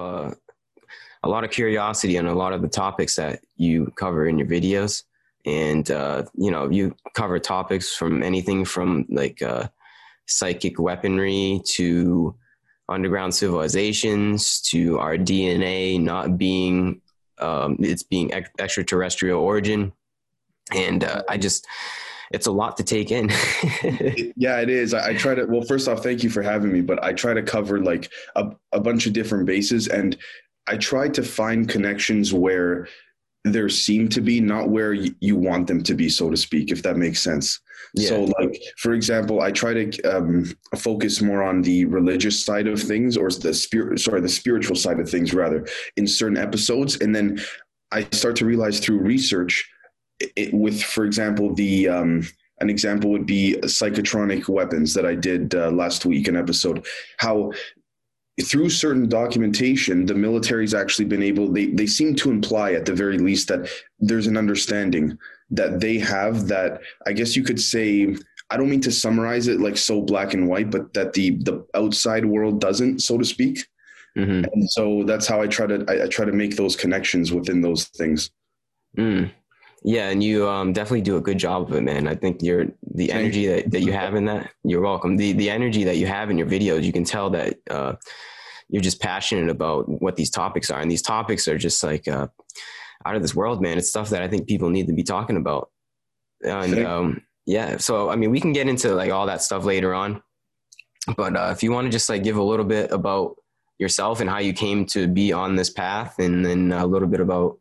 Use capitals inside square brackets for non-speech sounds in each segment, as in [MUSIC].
uh, a lot of curiosity on a lot of the topics that you cover in your videos. And, uh, you know, you cover topics from anything from like uh, psychic weaponry to underground civilizations to our DNA not being, um, it's being extraterrestrial origin. And uh, I just, it's a lot to take in. [LAUGHS] yeah, it is. I, I, try to. Well, first off, thank you for having me. But I try to cover like a, a bunch of different bases, and I try to find connections where there seem to be, not where y- you want them to be, so to speak, if that makes sense. Yeah. So, like for example, I try to um, focus more on the religious side of things, or the spirit, sorry, the spiritual side of things, rather, in certain episodes, and then I start to realize through research it, with, for example, the um, an example would be psychotronic weapons that I did uh, last week, an episode. How through certain documentation, the military's actually been able. They they seem to imply, at the very least, that there's an understanding that they have that I guess you could say. I don't mean to summarize it like so black and white, but that the the outside world doesn't, so to speak. Mm-hmm. And so that's how I try to I, I, try to make those connections within those things. Mm. Yeah, and you um, definitely do a good job of it, man. I think you're the energy that, that you have in that. You're welcome. The the energy that you have in your videos, you can tell that uh, you're just passionate about what these topics are, and these topics are just like uh, out of this world, man. It's stuff that I think people need to be talking about. And um, yeah, so I mean, we can get into like all that stuff later on, but uh, if you want to just like give a little bit about yourself and how you came to be on this path, and then a little bit about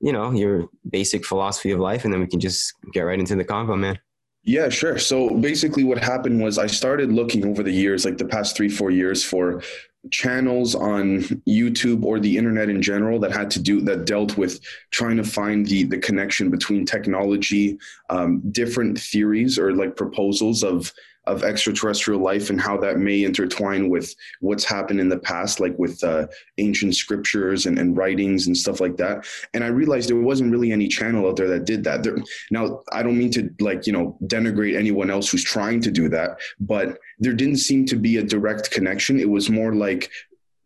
you know, your basic philosophy of life, and then we can just get right into the convo, man. Yeah, sure. So basically, what happened was I started looking over the years, like the past three, four years, for channels on YouTube or the internet in general that had to do that dealt with trying to find the the connection between technology, um, different theories or like proposals of of extraterrestrial life and how that may intertwine with what's happened in the past, like with uh, ancient scriptures and, and writings and stuff like that. And I realized there wasn't really any channel out there that did that. There, now, I don't mean to like, you know, denigrate anyone else who's trying to do that, but there didn't seem to be a direct connection. It was more like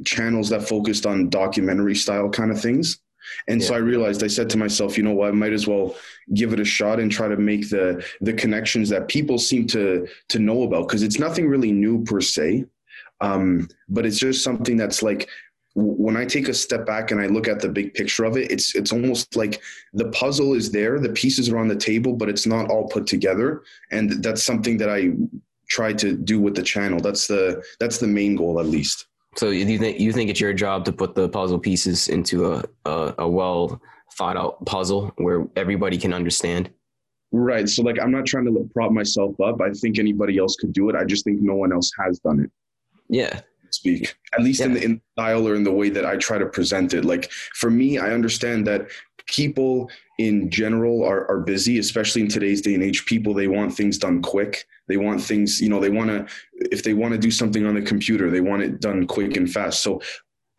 channels that focused on documentary style kind of things. And yeah. so I realized I said to myself, you know what, I might as well give it a shot and try to make the the connections that people seem to to know about because it's nothing really new per se. Um, but it's just something that's like when I take a step back and I look at the big picture of it, it's it's almost like the puzzle is there, the pieces are on the table, but it's not all put together. And that's something that I try to do with the channel. That's the that's the main goal at least. So you think you think it's your job to put the puzzle pieces into a a, a well thought out puzzle where everybody can understand? Right. So like I'm not trying to prop myself up. I think anybody else could do it. I just think no one else has done it. Yeah. Speak at least yeah. in the in style or in the way that I try to present it. Like for me, I understand that people in general are, are busy, especially in today's day and age. People they want things done quick. They want things, you know, they want to if they want to do something on the computer, they want it done quick and fast. So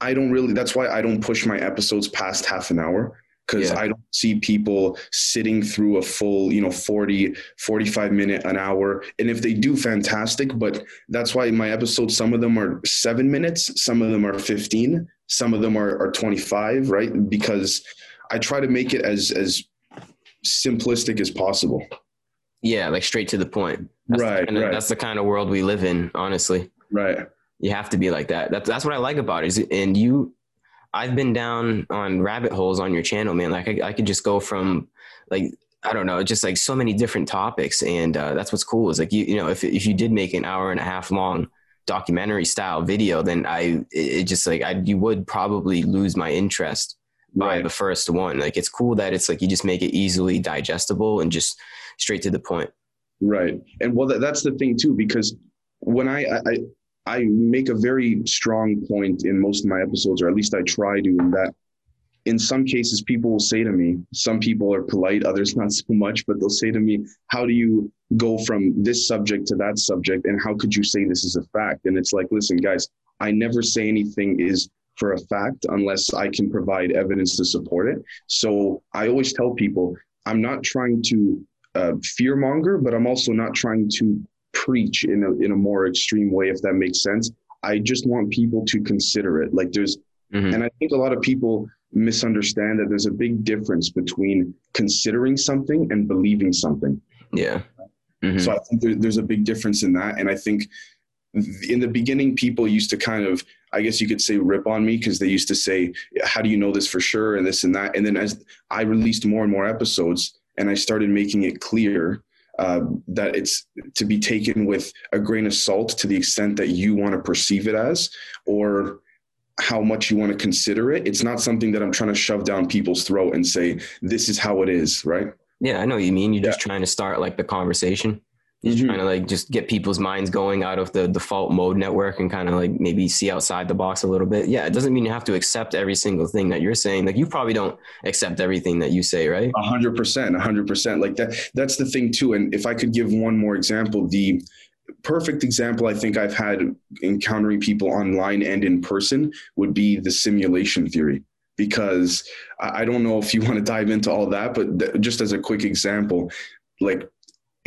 I don't really that's why I don't push my episodes past half an hour because yeah. I don't see people sitting through a full, you know, 40, 45 minute, an hour. And if they do, fantastic. But that's why my episodes, some of them are seven minutes, some of them are 15, some of them are, are 25, right? Because I try to make it as, as simplistic as possible. Yeah, like straight to the point. That's right, the kind of, right. That's the kind of world we live in, honestly. Right. You have to be like that. That's that's what I like about it. Is, and you, I've been down on rabbit holes on your channel, man. Like I, I could just go from like I don't know, just like so many different topics, and uh, that's what's cool. Is like you you know if if you did make an hour and a half long documentary style video, then I it, just like I you would probably lose my interest by right. the first one. Like it's cool that it's like you just make it easily digestible and just straight to the point. Right. And well, that, that's the thing too, because when I, I, I make a very strong point in most of my episodes, or at least I try to, in that in some cases people will say to me, some people are polite, others [LAUGHS] not so much, but they'll say to me, how do you go from this subject to that subject? And how could you say this is a fact? And it's like, listen, guys, I never say anything is for a fact unless I can provide evidence to support it. So I always tell people, I'm not trying to uh, fear monger, but I'm also not trying to preach in a, in a more extreme way, if that makes sense. I just want people to consider it. Like there's Mm-hmm. And I think a lot of people misunderstand that there's a big difference between considering something and believing something. Yeah. Mm-hmm. So I think there, there's a big difference in that. And I think in the beginning, people used to kind of, I guess you could say, rip on me because they used to say, How do you know this for sure? And this and that. And then as I released more and more episodes and I started making it clear uh, that it's to be taken with a grain of salt to the extent that you want to perceive it as, or how much you want to consider it. It's not something that I'm trying to shove down people's throat and say, this is how it is, right? Yeah, I know what you mean. You're yeah. just trying to start like the conversation. You're mm-hmm. trying to like just get people's minds going out of the default mode network and kind of like maybe see outside the box a little bit. Yeah, it doesn't mean you have to accept every single thing that you're saying. Like you probably don't accept everything that you say, right? A hundred percent, a hundred percent. Like that. That's the thing too. And if I could give one more example, the perfect example I think I've had encountering people online and in person would be the simulation theory. Because I don't know if you want to dive into all that, but just as a quick example, like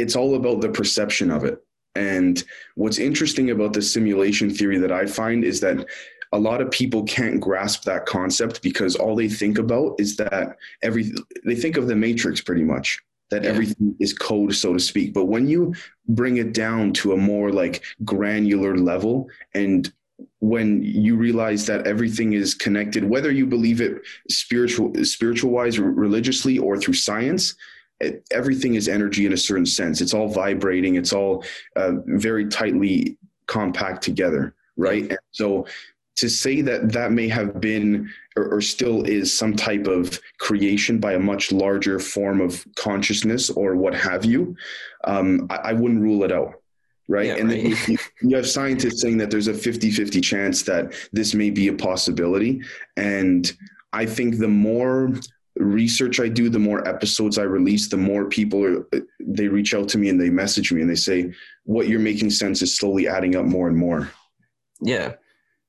it's all about the perception of it. And what's interesting about the simulation theory that I find is that a lot of people can't grasp that concept because all they think about is that every they think of the matrix pretty much that yeah. everything is code so to speak but when you bring it down to a more like granular level and when you realize that everything is connected whether you believe it spiritual spiritual wise religiously or through science it, everything is energy in a certain sense it's all vibrating it's all uh, very tightly compact together right and so to say that that may have been or, or, still is some type of creation by a much larger form of consciousness or what have you, um, I, I, wouldn't rule it out. Right. Yeah, and right. then you, you have scientists saying that there's a 50 50 chance that this may be a possibility. And I think the more research I do, the more episodes I release, the more people are, uh, they reach out to me and they message me and they say, what you're making sense is slowly adding up more and more. Yeah.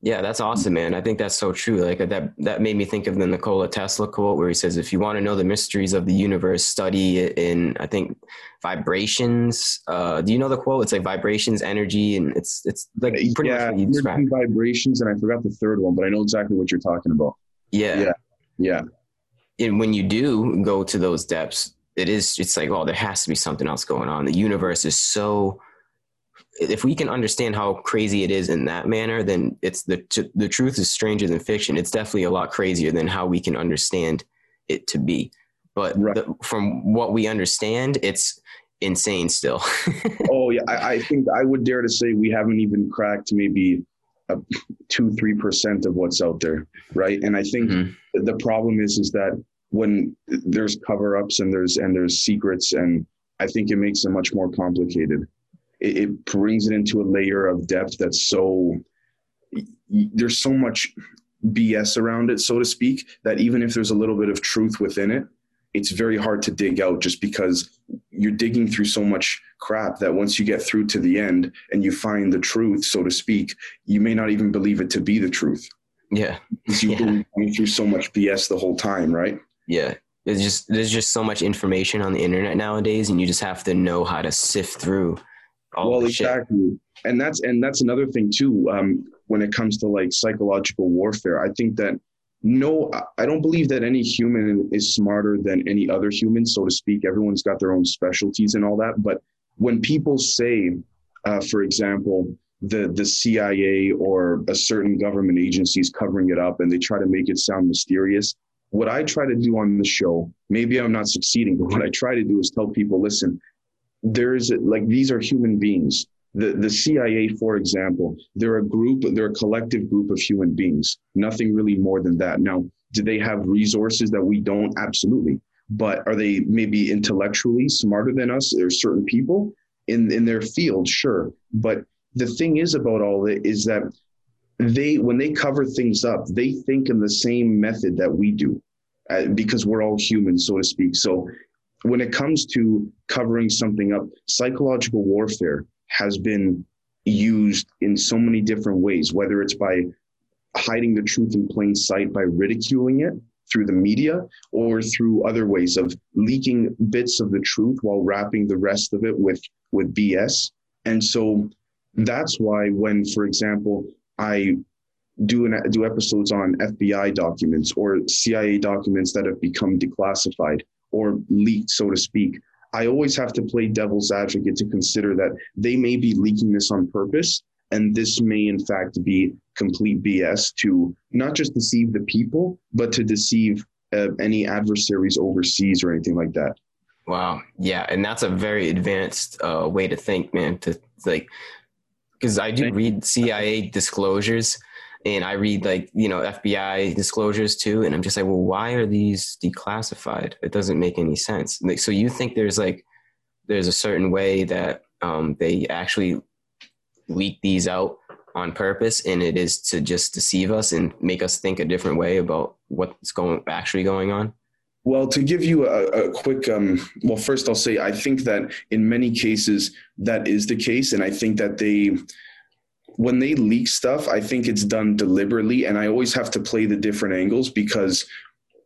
Yeah, that's awesome, man. I think that's so true. Like uh, that that made me think of the Nikola Tesla quote where he says, if you want to know the mysteries of the universe, study it in I think vibrations. Uh, do you know the quote? It's like vibrations, energy, and it's it's like uh, pretty yeah, much what you described. Vibrations, and I forgot the third one, but I know exactly what you're talking about. Yeah. Yeah. Yeah. And when you do go to those depths, it is it's like, oh, there has to be something else going on. The universe is so if we can understand how crazy it is in that manner, then it's the the truth is stranger than fiction. It's definitely a lot crazier than how we can understand it to be. But right. the, from what we understand, it's insane still. [LAUGHS] oh yeah, I, I, think I would dare to say we haven't even cracked maybe a two three percent of what's out there, right? And I think mm-hmm. the problem is is that when there's cover ups and there's and there's secrets and I think it makes it much more complicated it, it brings it into a layer of depth that's so there's so much BS around it, so to speak, that even if there's a little bit of truth within it, it's very hard to dig out just because you're digging through so much crap that once you get through to the end and you find the truth, so to speak, you may not even believe it to be the truth. Yeah. Because you've yeah. been going through so much BS the whole time, right? Yeah. There's just there's just so much information on the internet nowadays and you just have to know how to sift through all well, exactly. Shit. And that's and that's another thing too. Um, when it comes to like psychological warfare, I think that no, I don't believe that any human is smarter than any other human, so to speak. Everyone's got their own specialties and all that. But when people say, uh, for example, the the CIA or a certain government agency is covering it up and they try to make it sound mysterious, what I try to do on the show, maybe I'm not succeeding, but what I try to do is tell people, listen, there's like these are human beings. The the CIA, for example, they're a group, they're a collective group of human beings. Nothing really more than that. Now, do they have resources that we don't? Absolutely. But are they maybe intellectually smarter than us? There's certain people in in their field, sure. But the thing is about all it is that they when they cover things up, they think in the same method that we do, uh, because we're all human, so to speak. So when it comes to covering something up, psychological warfare has been used in so many different ways, whether it's by hiding the truth in plain sight by ridiculing it through the media or through other ways of leaking bits of the truth while wrapping the rest of it with with BS. And so that's why when for example I do an, do episodes on FBI documents or CIA documents that have become declassified or leaked, so to speak. I always have to play devil's advocate to consider that they may be leaking this on purpose, and this may in fact be complete BS to not just deceive the people, but to deceive uh, any adversaries overseas or anything like that. Wow. Yeah, and that's a very advanced uh, way to think, man. To like, because I do read CIA disclosures, and I read like you know FBI disclosures too, and I'm just like, well, why are these declassified? It doesn't make any sense. Like, so you think there's like there's a certain way that um, they actually leak these out on purpose, and it is to just deceive us and make us think a different way about what's going actually going on. Well, to give you a, a quick, um, well, first I'll say I think that in many cases that is the case, and I think that they, when they leak stuff, I think it's done deliberately, and I always have to play the different angles because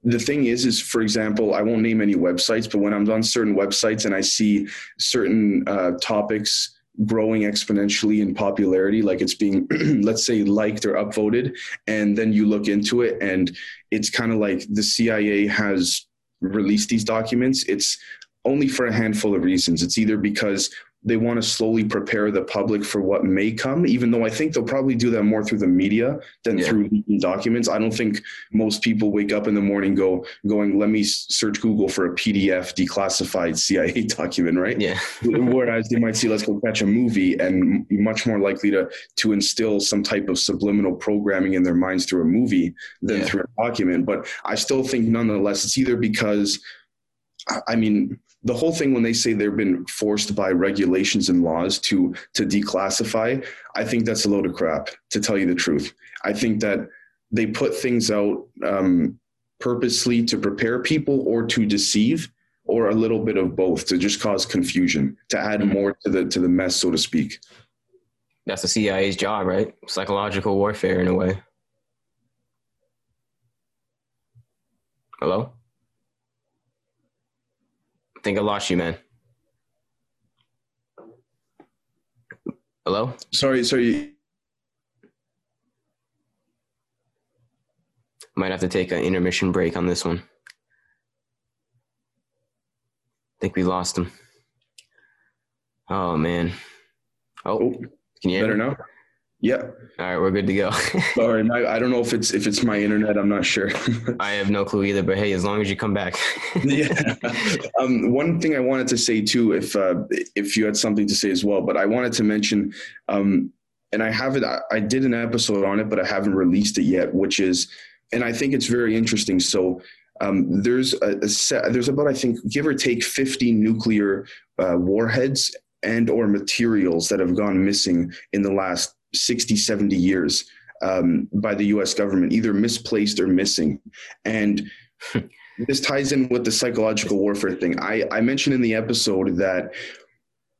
the thing is is for example i won't name any websites but when i'm on certain websites and i see certain uh, topics growing exponentially in popularity like it's being [CLEARS THROAT] let's say liked or upvoted and then you look into it and it's kind of like the cia has released these documents, it's only for a handful of reasons. It's either because they want to slowly prepare the public for what may come, even though I think they'll probably do that more through the media than yeah. through documents. I don't think most people wake up in the morning go going, let me search Google for a PDF declassified CIA [LAUGHS] document, right? Yeah. [LAUGHS] Whereas they might see, let's go catch a movie and much more likely to to instill some type of subliminal programming in their minds through a movie than yeah. through a document. But I still think nonetheless it's either because I mean, the whole thing when they say they've been forced by regulations and laws to to declassify, I think that's a load of crap. To tell you the truth, I think that they put things out um, purposely to prepare people or to deceive, or a little bit of both to just cause confusion, to add mm-hmm. more to the to the mess, so to speak. That's the CIA's job, right? Psychological warfare, in a way. Hello think I lost you, man. Hello? Sorry, sorry. Might have to take an intermission break on this one. I think we lost him. Oh man. Oh, oh can you better now? Yeah. All right, we're good to go. [LAUGHS] Sorry, I, I, don't know if it's if it's my internet. I'm not sure. [LAUGHS] I have no clue either. But hey, as long as you come back. [LAUGHS] yeah. Um, one thing I wanted to say too, if uh, if you had something to say as well, but I wanted to mention, um, and I haven't. I, I did an episode on it, but I haven't released it yet. Which is, and I think it's very interesting. So. Um, there's a, a set, there's about I think give or take 50 nuclear uh, warheads and or materials that have gone missing in the last 60, 70 years um, by the US government, either misplaced or missing. And [LAUGHS] this ties in with the psychological warfare thing. I, I mentioned in the episode that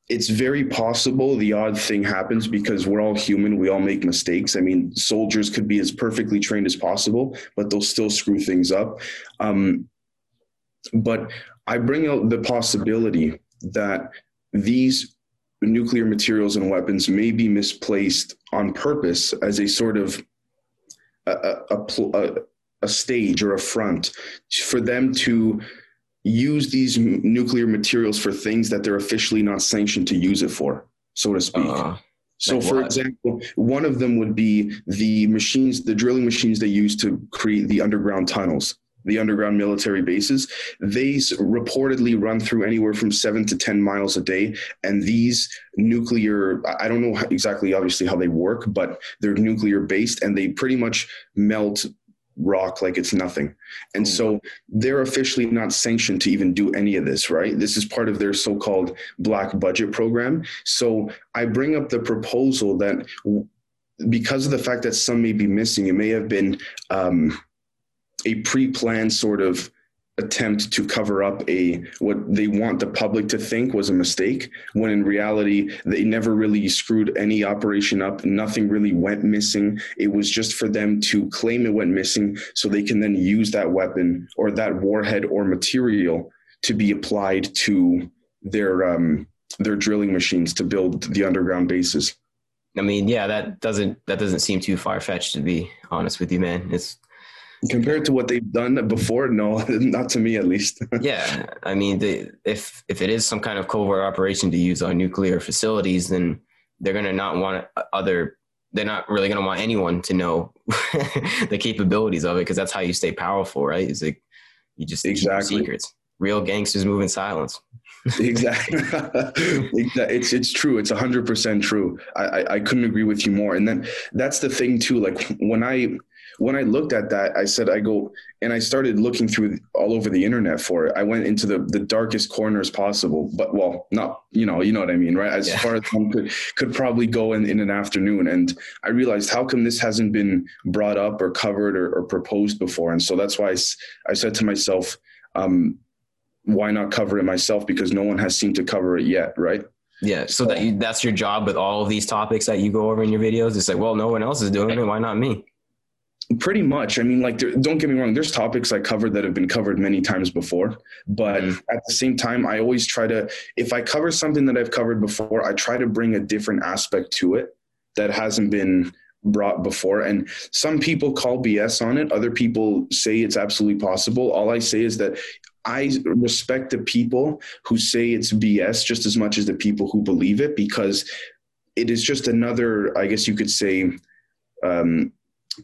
it's very possible the odd thing happens because we're all human. We all make mistakes. I mean, soldiers could be as perfectly trained as possible, but they'll still screw things up. Um, but I bring out the possibility that these nuclear materials and weapons may be misplaced on purpose as a sort of a, a, a, a stage or a front for them to use these nuclear materials for things that they're officially not sanctioned to use it for, so to speak. Uh, so, like for what? example, one of them would be the machines, the drilling machines they use to create the underground tunnels the underground military bases, they reportedly run through anywhere from seven to 10 miles a day. And these nuclear, I don't know exactly, obviously, how they work, but they're nuclear based and they pretty much melt rock like it's nothing. And oh, so they're officially not sanctioned to even do any of this, right? This is part of their so called black budget program. So I bring up the proposal that because of the fact that some may be missing, it may have been um, a pre-planned sort of attempt to cover up a what they want the public to think was a mistake when in reality they never really screwed any operation up. Nothing really went missing. It was just for them to claim it went missing so they can then use that weapon or that warhead or material to be applied to their um their drilling machines to build the underground bases. I mean, yeah, that doesn't that doesn't seem too far fetched to be honest with you, man. It's compared to what they've done before. No, [LAUGHS] not to me at least. [LAUGHS] yeah, I mean, they, if if it is some kind of covert operation to use on nuclear facilities, then they're gonna not want other. They're not really gonna want anyone to know [LAUGHS] the capabilities of it because that's how you stay powerful, right? Is like you just exactly secrets. Real gangsters move in silence. exactly. it's it's true. It's hundred percent true. I, I I couldn't agree with you more. And then that's the thing too. Like when I when I looked at that, I said, I go, and I started looking through all over the internet for it. I went into the, the darkest corners possible, but well, not, you know, you know what I mean, right? As yeah. far as one could, could probably go in, in an afternoon. And I realized how come this hasn't been brought up or covered or, or proposed before. And so that's why I, I said to myself, um, why not cover it myself? Because no one has seemed to cover it yet. Right. Yeah, so that you, that's your job with all of these topics that you go over in your videos. It's like, well, no one else is doing it. Why not me? Pretty much. I mean, like, there, don't get me wrong. There's topics I covered that have been covered many times before, but mm-hmm. at the same time, I always try to. If I cover something that I've covered before, I try to bring a different aspect to it that hasn't been brought before. And some people call BS on it. Other people say it's absolutely possible. All I say is that I respect the people who say it's BS just as much as the people who believe it because it is just another, I guess you could say, um,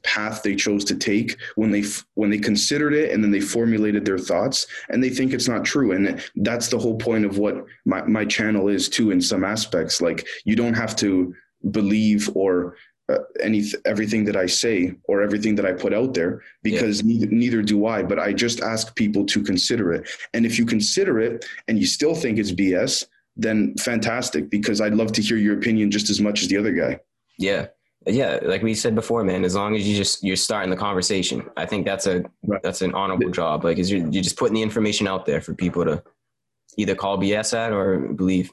path they chose to take when they when they considered it and then they formulated their thoughts and they think it's not true. And that's the whole point of what my, my channel is too in some aspects. Like you don't have to believe or uh, any everything that I say or everything that I put out there because yeah. neither, neither do I but I just ask people to consider it. And if you consider it and you still think it's BS then fantastic because I'd love to hear your opinion just as much as the other guy. Yeah yeah, like we said before, man. As long as you just you're starting the conversation, I think that's a right. that's an honorable job. Like, is you're you're just putting the information out there for people to either call BS at or believe.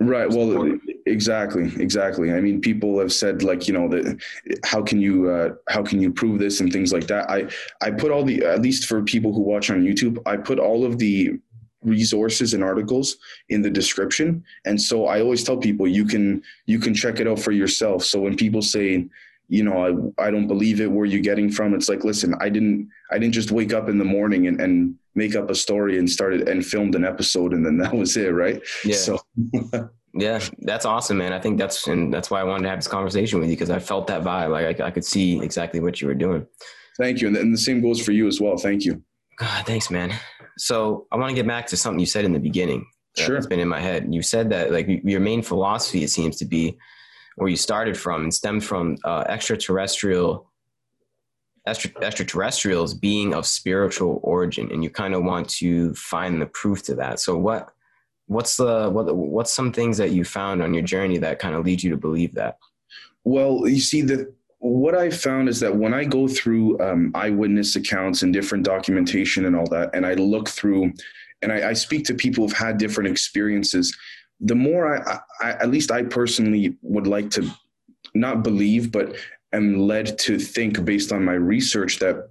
Right. Well, exactly, exactly. I mean, people have said like, you know, that how can you uh, how can you prove this and things like that. I I put all the at least for people who watch on YouTube, I put all of the resources and articles in the description. And so i always tell people you can you can check it out for yourself. So when people say you know I, I don't believe it where you getting from it's like listen i didn't i didn't just wake up in the morning and, and make up a story and started and filmed an episode and then [LAUGHS] that was it right? Yeah. So [LAUGHS] yeah that's awesome man. I think that's and that's why i wanted to have this conversation with you because i felt that vibe. Like I, I could see exactly what you were doing. Thank you and, and the same goes for you as well. Thank you. God, thanks man so I want to get back to something you said in the beginning. Sure. It's been in my head. You said that like your main philosophy, it seems to be where you started from and stemmed from uh, extraterrestrial extra, extraterrestrials being of spiritual origin and you kind of want to find the proof to that so what what's the what what's some things that you found on your journey that kind of lead you to believe that well you see the what I found is that when I go through um, eyewitness accounts and different documentation and all that, and I look through and I, I speak to people who've had different experiences, the more I, I, at least I personally would like to not believe, but am led to think based on my research that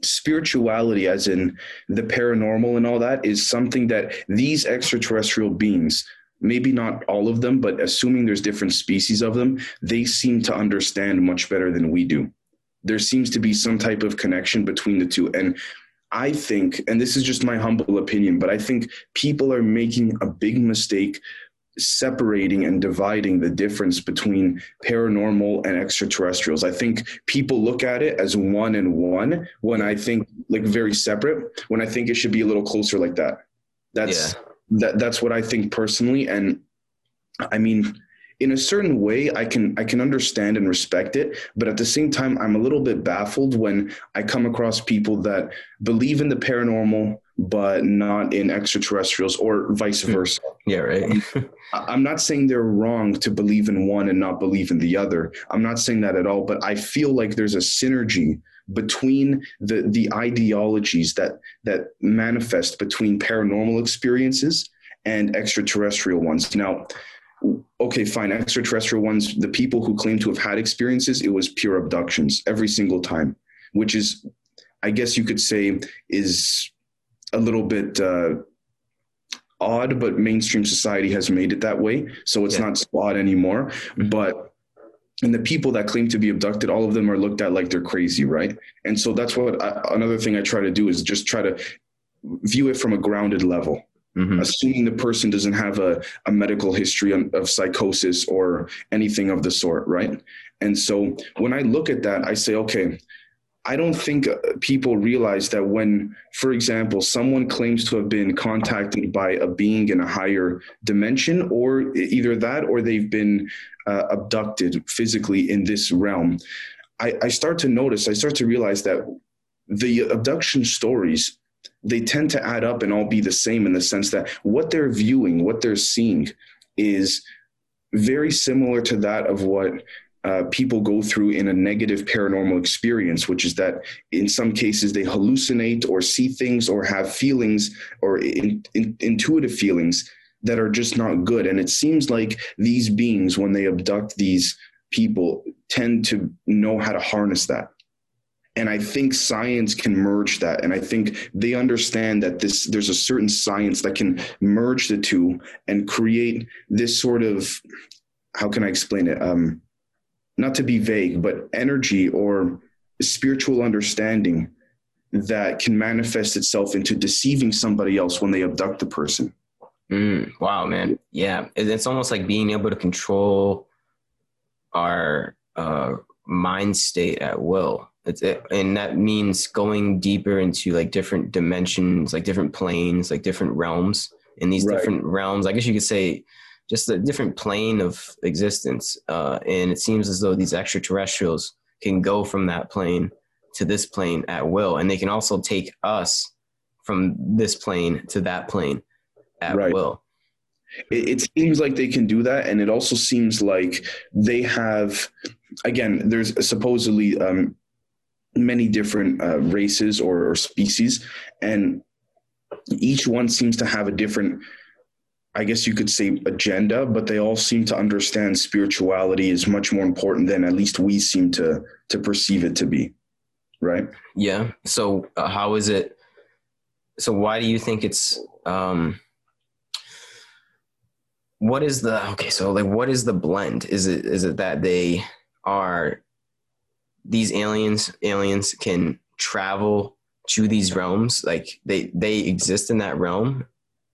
spirituality, as in the paranormal and all that, is something that these extraterrestrial beings maybe not all of them, but assuming there's different species of them, they seem to understand much better than we do. There seems to be some type of connection between the two. And I think, and this is just my humble opinion, but I think people are making a big mistake separating and dividing the difference between paranormal and extraterrestrials. I think people look at it as one and one when I think like very separate, when I think it should be a little closer like that. That's yeah that that's what I think personally. And I mean, in a certain way, I can I can understand and respect it, but at the same time, I'm a little bit baffled when I come across people that believe in the paranormal but not in extraterrestrials or vice hmm. versa. Yeah, right. [LAUGHS] I'm not saying they're wrong to believe in one and not believe in the other. I'm not saying that at all, but I feel like there's a synergy between the the ideologies that that manifest between paranormal experiences and extraterrestrial ones. Now, okay, fine, extraterrestrial ones, the people who claim to have had experiences, it was pure abductions every single time, which is, I guess you could say, is a little bit uh, odd, but mainstream society has made it that way. So it's yeah. not odd anymore. Mm-hmm. But and the people that claim to be abducted all of them are looked at like they're crazy right? And so that's what I, another thing i try to do is just try to view it from a grounded level. Mm-hmm. assuming the person doesn't have a, a medical history of psychosis or anything of the sort right? And so when i look at that i say okay I don't think uh, people realize that when, for example, someone claims to have been contacted by a being in a higher dimension, or either that or they've been uh, abducted physically in this realm, I, I start to notice, I start to realize that the abduction stories they tend to add up and all be the same in the sense that what they're viewing, what they're seeing, is very similar to that of what uh, people go through in a negative paranormal experience, which is that in some cases they hallucinate or see things or have feelings or in, in, intuitive feelings that are just not good. And it seems like these beings, when they abduct these people, tend to know how to harness that. And I think science can merge that. And I think they understand that this there's a certain science that can merge the two and create this sort of how can I explain it? Um, not to be vague, but energy or spiritual understanding that can manifest itself into deceiving somebody else when they abduct the person. Mm, wow, man. Yeah. It's almost like being able to control our uh, mind state at will. It's, it, and that means going deeper into like different dimensions, like different planes, like different realms. In these right. different realms, I guess you could say just a different plane of existence. Uh, and it seems as though these extraterrestrials can go from that plane to this plane at will. And they can also take us from this plane to that plane at right. will. It, it seems like they can do that. And it also seems like they have, again, there's supposedly um, many different uh, races or, or species. And each one seems to have a different I guess you could say agenda, but they all seem to understand spirituality is much more important than at least we seem to to perceive it to be, right? Yeah. So uh, how is it? So why do you think it's? um What is the okay? So like, what is the blend? Is it is it that they are these aliens? Aliens can travel to these realms, like they they exist in that realm,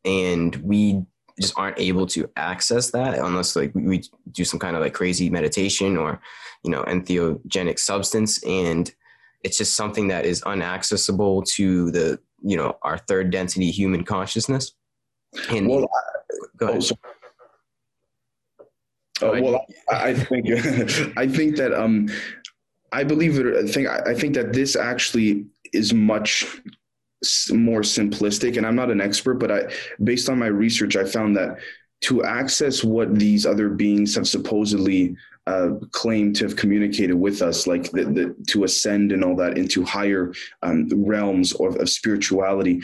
and we just aren't able to access that unless like we do some kind of like crazy meditation or you know entheogenic substance and it's just something that is unaccessible to the you know our third density human consciousness and well, go ahead. Oh, uh, well, I, I think [LAUGHS] I think that um, I believe it. I think I think that this actually is much more simplistic and i'm not an expert but i based on my research i found that to access what these other beings have supposedly uh, claimed to have communicated with us, like the, the, to ascend and all that into higher um, realms of, of spirituality.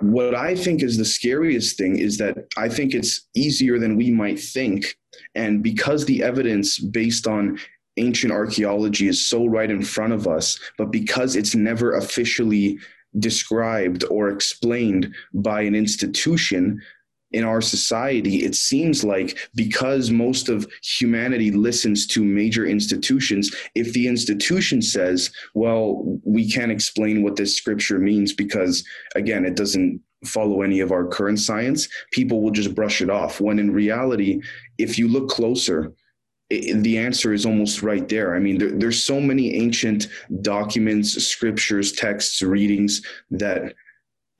What I think is the scariest thing is that I think it's easier than we might think. And because the evidence based on ancient archaeology is so right in front of us, but because it's never officially described or explained by an institution in our society, it seems like because most of humanity listens to major institutions, if the institution says, well, we can't explain what this scripture means because, again, it doesn't follow any of our current science, people will just brush it off. When in reality, if you look closer, the answer is almost right there. I mean, there, there's so many ancient documents, scriptures, texts, readings that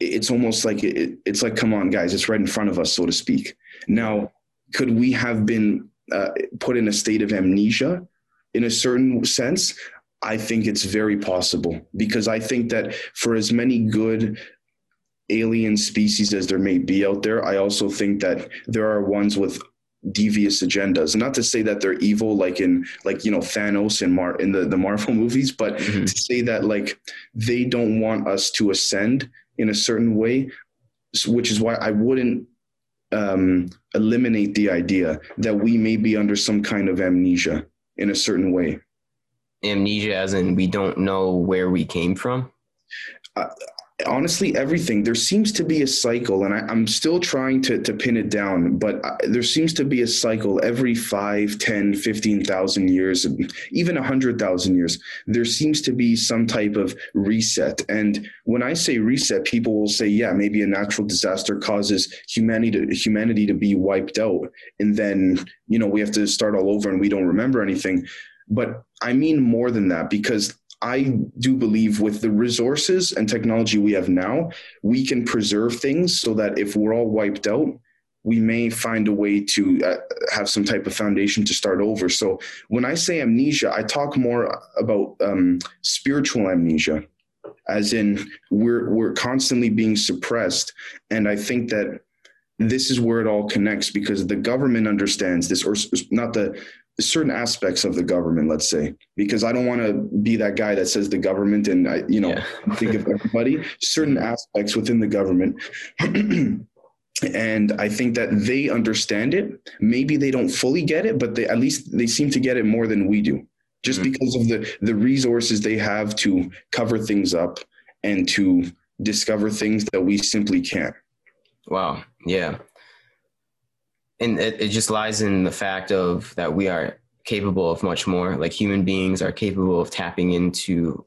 it's almost like it, it's like, come on, guys, it's right in front of us, so to speak. Now, could we have been uh, put in a state of amnesia in a certain sense? I think it's very possible because I think that for as many good alien species as there may be out there, I also think that there are ones with devious agendas. Not to say that they're evil, like in like you know Thanos in Mar in the the Marvel [LAUGHS] movies, but mm-hmm. to say that like they don't want us to ascend in a certain way, which is why I wouldn't um, eliminate the idea that we may be under some kind of amnesia in a certain way. Amnesia, as in we don't know where we came from. Honestly everything there seems to be a cycle and I, am still trying to, to pin it down but I, there seems to be a cycle every 5 10 15000 years even 100000 years there seems to be some type of reset. And when i say reset people will say yeah maybe a natural disaster causes humanity to, humanity to be wiped out and then you know we have to start all over and we don't remember anything. But i mean more than that because I do believe with the resources and technology we have now, we can preserve things so that if we're all wiped out, we may find a way to uh, have some type of foundation to start over. So when I say amnesia, I talk more about um, spiritual amnesia, as in we're we're constantly being suppressed, and I think that this is where it all connects because the government understands this, or not the certain aspects of the government, let's say, because I don't want to be that guy that says the government and I, you know, yeah. think of everybody, certain aspects within the government. [CLEARS THROAT] and I think that they understand it. Maybe they don't fully get it, but they at least they seem to get it more than we do, just mm-hmm. because of the the resources they have to cover things up and to discover things that we simply can't. Wow. Yeah and it, it just lies in the fact of that we are capable of much more. Like human beings are capable of tapping into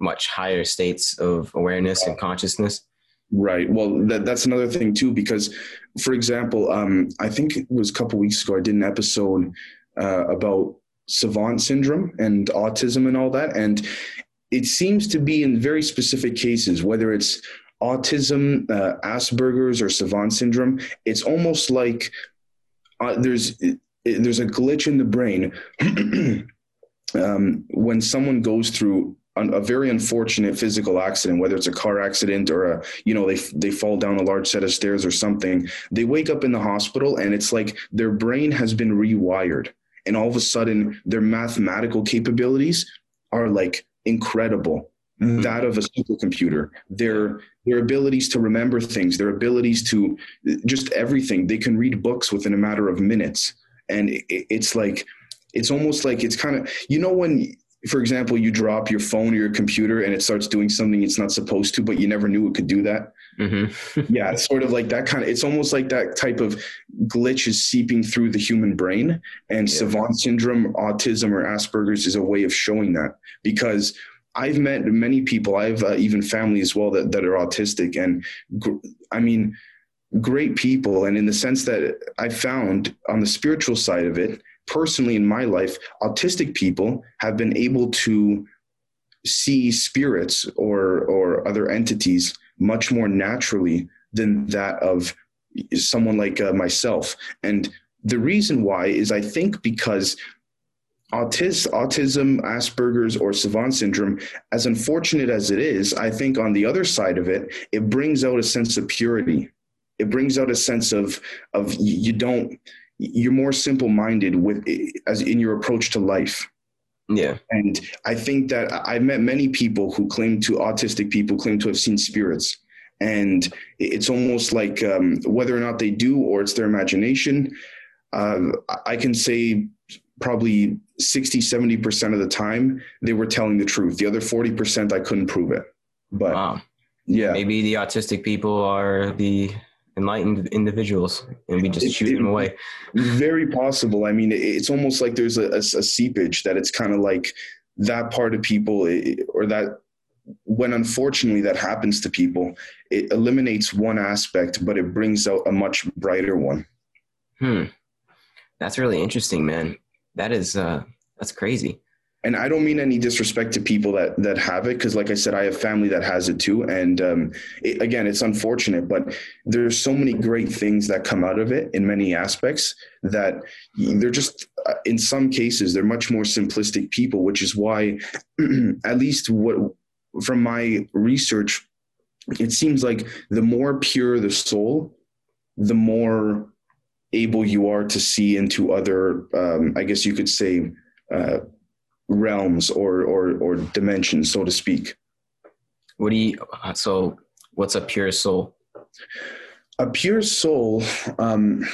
much higher states of awareness and consciousness. Right. Well that, that's another thing too because for example um, i think it was a couple weeks ago i did an episode uh, about savant syndrome and autism and all that. And it seems to be in very specific cases whether it's autism uh, asperger's or savant syndrome it's almost like uh, there's there's a glitch in the brain [CLEARS THROAT] um, when someone goes through a very unfortunate physical accident, whether it's a car accident or a, you know, they they fall down a large set of stairs or something. They wake up in the hospital and it's like their brain has been rewired, and all of a sudden their mathematical capabilities are like incredible. That of a supercomputer. Their their abilities to remember things, their abilities to just everything. They can read books within a matter of minutes, and it, it's like it's almost like it's kind of you know when for example, you drop your phone or your computer and it starts doing something it's not supposed to, but you never knew it could do that. Mm-hmm. [LAUGHS] yeah, it's sort of like that kind of. It's almost like that type of glitch is seeping through the human brain, and yeah. savant syndrome, autism, or Asperger's is a way of showing that because I've met many people. I have uh, even family as well that, that are autistic, and gr- I mean, great people. And in the sense that I found on the spiritual side of it, personally in my life, autistic people have been able to see spirits or or other entities much more naturally than that of someone like uh, myself. And the reason why is I think because autis, autism, Asperger's, or savant syndrome, as unfortunate as it is, I think on the other side of it, it brings out a sense of purity. It brings out a sense of of you don't you're more simple minded with as in your approach to life. Yeah. And I think that I've met many people who claim to autistic people claim to have seen spirits. And it's almost like um, whether or not they do or it's their imagination. Uh, I can say probably 60, 70% of the time, they were telling the truth. The other 40%, I couldn't prove it. But wow. yeah. Maybe the autistic people are the enlightened individuals and we just it, shoot it, them away. Very possible. I mean, it's almost like there's a, a, a seepage that it's kind of like that part of people or that when unfortunately that happens to people, it eliminates one aspect, but it brings out a much brighter one. Hmm. That's really interesting, man that is uh that's crazy and I don't mean any disrespect to people that that have it because, like I said, I have family that has it too. And um, it, again, it's unfortunate, but there's so many great things that come out of it in many aspects that they're just, uh, in some cases, they're much more simplistic people, which is why, [CLEARS THROAT] at least what from my research, it seems like the more pure the soul, the more able you are to see into other, um, I guess you could say, uh, realms or, or or dimensions, so to speak. What do you? So, what's a pure soul? A pure soul. Um,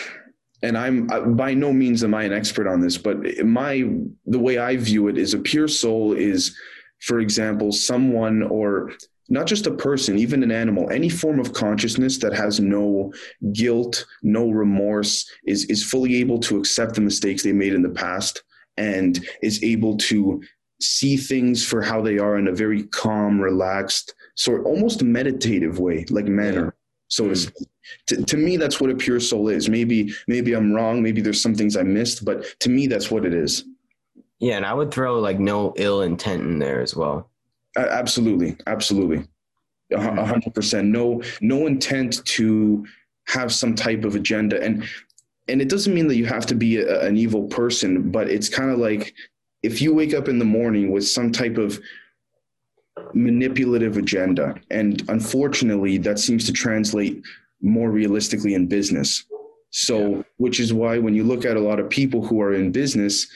and I'm by no means am I an expert on this, but my the way I view it is a pure soul is, for example, someone or not just a person, even an animal, any form of consciousness that has no guilt, no remorse, is, is fully able to accept the mistakes they made in the past and is able to see things for how they are in a very calm, relaxed, sort almost meditative way, like manner, so to mm. speak. To, to me, that's what a pure soul is. Maybe, maybe I'm wrong. Maybe there's some things I missed, but to me, that's what it is. Yeah, and I would throw like no ill intent in there as well. Absolutely, absolutely, a hundred percent. No, no intent to have some type of agenda, and and it doesn't mean that you have to be a, an evil person, but it's kind of like if you wake up in the morning with some type of manipulative agenda, and unfortunately, that seems to translate more realistically in business. So, yeah. which is why when you look at a lot of people who are in business,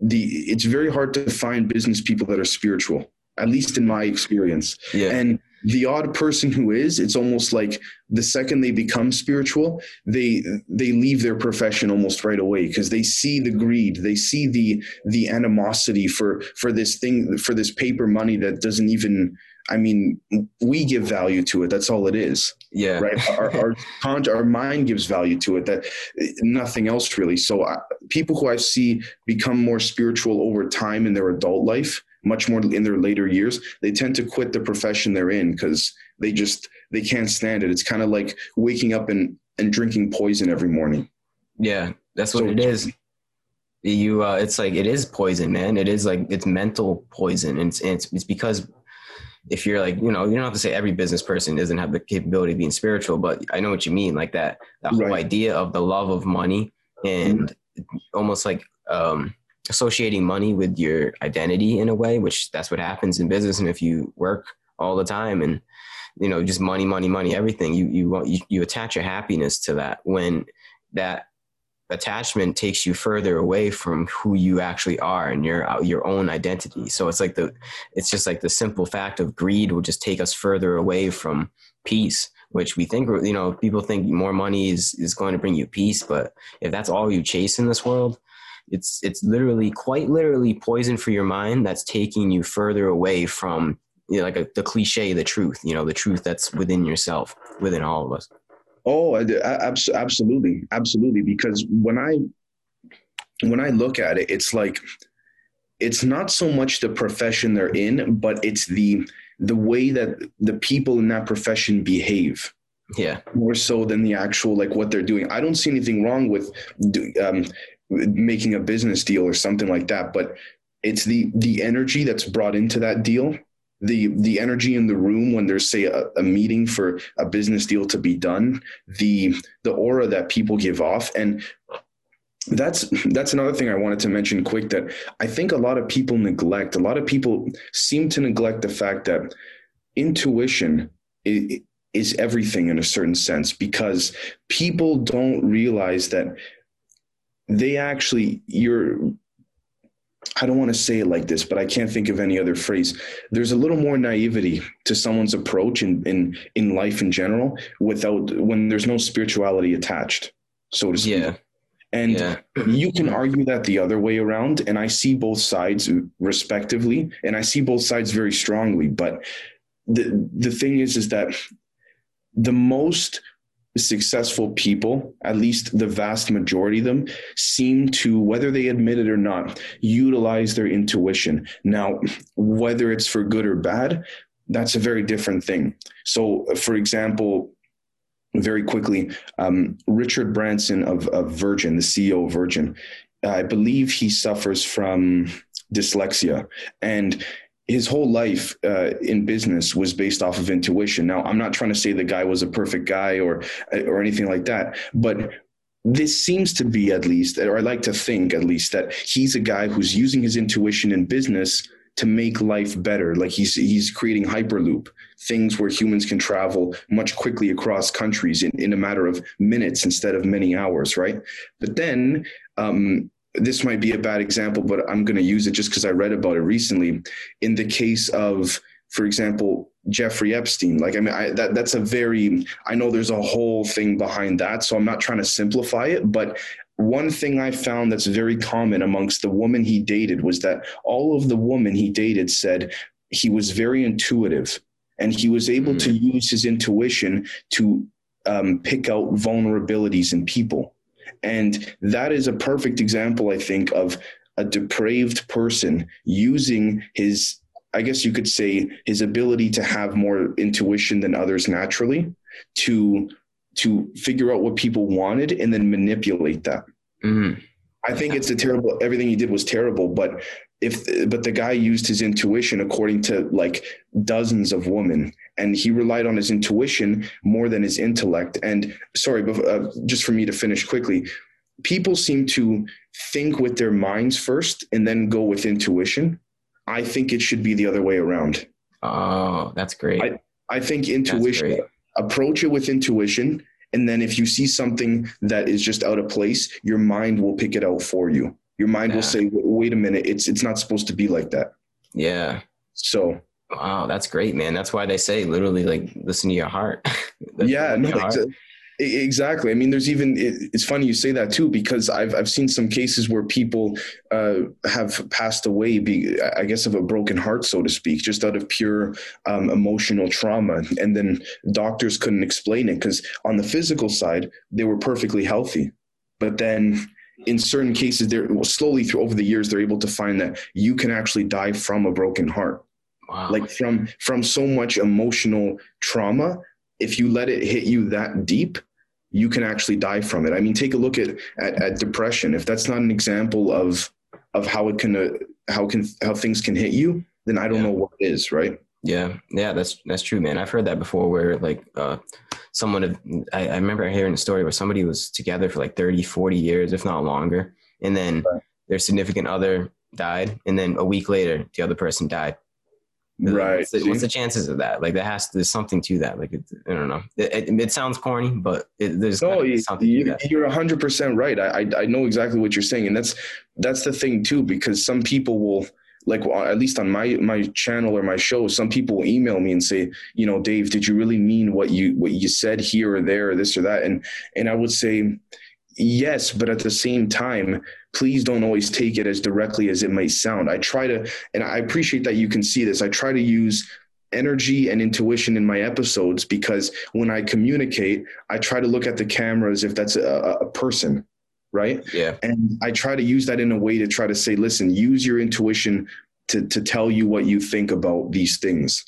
the it's very hard to find business people that are spiritual at least in my experience. Yeah. and the odd person who is it's almost like the second they become spiritual they they leave their profession almost right away because they see the greed they see the the animosity for for this thing for this paper money that doesn't even i mean we give value to it. That's all it is. Yeah. Right? Our our, [LAUGHS] our mind gives value to it that nothing else really. So I, people who i see become more spiritual over time in their adult life much more in their later years they tend to quit the profession they're in because they just they can't stand it. It's kind of like waking up and and drinking poison every morning. Yeah that's what so, it is. You uh it's like it is poison man. It is like it's mental poison. And it's, it's it's because if you're like you know you don't have to say every business person doesn't have the capability of being spiritual but i know what you mean like that that whole right. idea of the love of money and mm-hmm. almost like um associating money with your identity in a way, which that's what happens in business. And if you work all the time and you know just money, money, money, everything, you you you, you attach your happiness to that when that attachment takes you further away from who you actually are and your your own identity. So it's like the it's just like the simple fact of greed will just take us further away from peace which we think you know people think more money is is going to bring you peace but if that's all you chase in this world it's it's literally quite literally poison for your mind that's taking you further away from you know, like a, the cliche the truth you know the truth that's within yourself within all of us. Oh absolutely absolutely because when i when i look at it it's like it's not so much the profession they're in but it's the the way that the people in that profession behave. Yeah. More so than the actual like what they're doing. I don't see anything wrong with um, making a business deal or something like that but it's the the energy that's brought into that deal. The the energy in the room when there's say a, a, meeting for a business deal to be done the the aura that people give off. And that's that's another thing i wanted to mention quick that i think a lot of people neglect. A lot of people seem to neglect the fact that intuition is, is everything in a certain sense because people don't realize that they actually you're I don't want to say it like this, but I can't think of any other phrase. There's a little more naivety to someone's approach in in in life in general without when there's no spirituality attached, so to speak. Yeah. And yeah. you can argue that the other way around, and I see both sides respectively, and I see both sides very strongly. But the the thing is, is that the most successful people, at least the vast majority of them, seem to, whether they admit it or not, utilize their intuition. Now, whether it's for good or bad, that's a very different thing. So, for example, very quickly, um, Richard Branson of, of Virgin, the CEO of Virgin, I believe he suffers from dyslexia. And his whole life uh, in business was based off of intuition. Now, I'm not trying to say the guy was a perfect guy or or anything like that, but this seems to be at least, or I like to think at least, that he's a guy who's using his intuition in business to make life better. Like he's he's creating hyperloop things where humans can travel much quickly across countries in, in a matter of minutes instead of many hours, right? But then um, this might be a bad example, but I'm going to use it just because I read about it recently. In the case of, for example, Jeffrey Epstein, like I mean, I, that that's a very. I know there's a whole thing behind that, so I'm not trying to simplify it, but one thing I found that's very common amongst the women he dated was that all of the women he dated said he was very intuitive and he was able mm. to use his intuition to um, pick out vulnerabilities in people. And that is a perfect example, I think, of a depraved person using his, I guess you could say, his ability to have more intuition than others naturally to to figure out what people wanted and then manipulate that. Mm. I think it's a terrible. Everything he did was terrible, but if but the guy used his intuition according to like dozens of women and he relied on his intuition more than his intellect. And sorry but uh, just for me to finish quickly people seem to think with their minds first and then go with intuition. I think it should be the other way around. Oh that's great. I, I think intuition approach it with intuition and then if you see something that is just out of place your mind will pick it out for you your mind yeah. will say, "Wait a minute, it's it's not supposed to be like that." Yeah. So. Wow, that's great, man. That's why they say literally like listen to your heart. [LAUGHS] yeah, no, heart. Exactly. I mean, there's even it's funny you say that too because I've I've seen some cases where people uh, have passed away, be, I guess, of a broken heart, so to speak, just out of pure um, emotional trauma, and then doctors couldn't explain it because on the physical side they were perfectly healthy, but then in certain cases, they're well, slowly through over the years, they're able to find that you can actually die from a broken heart. Wow. Like from from so much emotional trauma, if you let it hit you that deep, you can actually die from it. I mean, take a look at at, at depression. If that's not an example of of how it can uh, how can how things can hit you, then I don't yeah. know what is, right? Yeah, yeah, that's that's true, man. I've heard that before, where like uh, someone, have, I, I remember hearing a story where somebody was together for like 30, 40 years, if not longer, and then right. their significant other died, and then a week later, the other person died. Right. What's the, what's the, chances of that? Like, that has to, there's something to that. Like, it, I don't know. It, it, it sounds corny, but there's no, something you, You're hundred percent right. I, I I know exactly what you're saying, and that's that's the thing too, because some people will like uh, at least on my my channel or my show some people will email me and say you know dave did you really mean what you what you said here or there or this or that? And and i would say yes but at the same time please don't always take it as directly as it might sound. I try to and i appreciate that you can see this i try to use energy and intuition in my episodes because when i communicate i try to look at the camera as if that's a, a person right? Yeah. And I try to use that in a way to try to say, listen, use your intuition to to tell you what you think about these things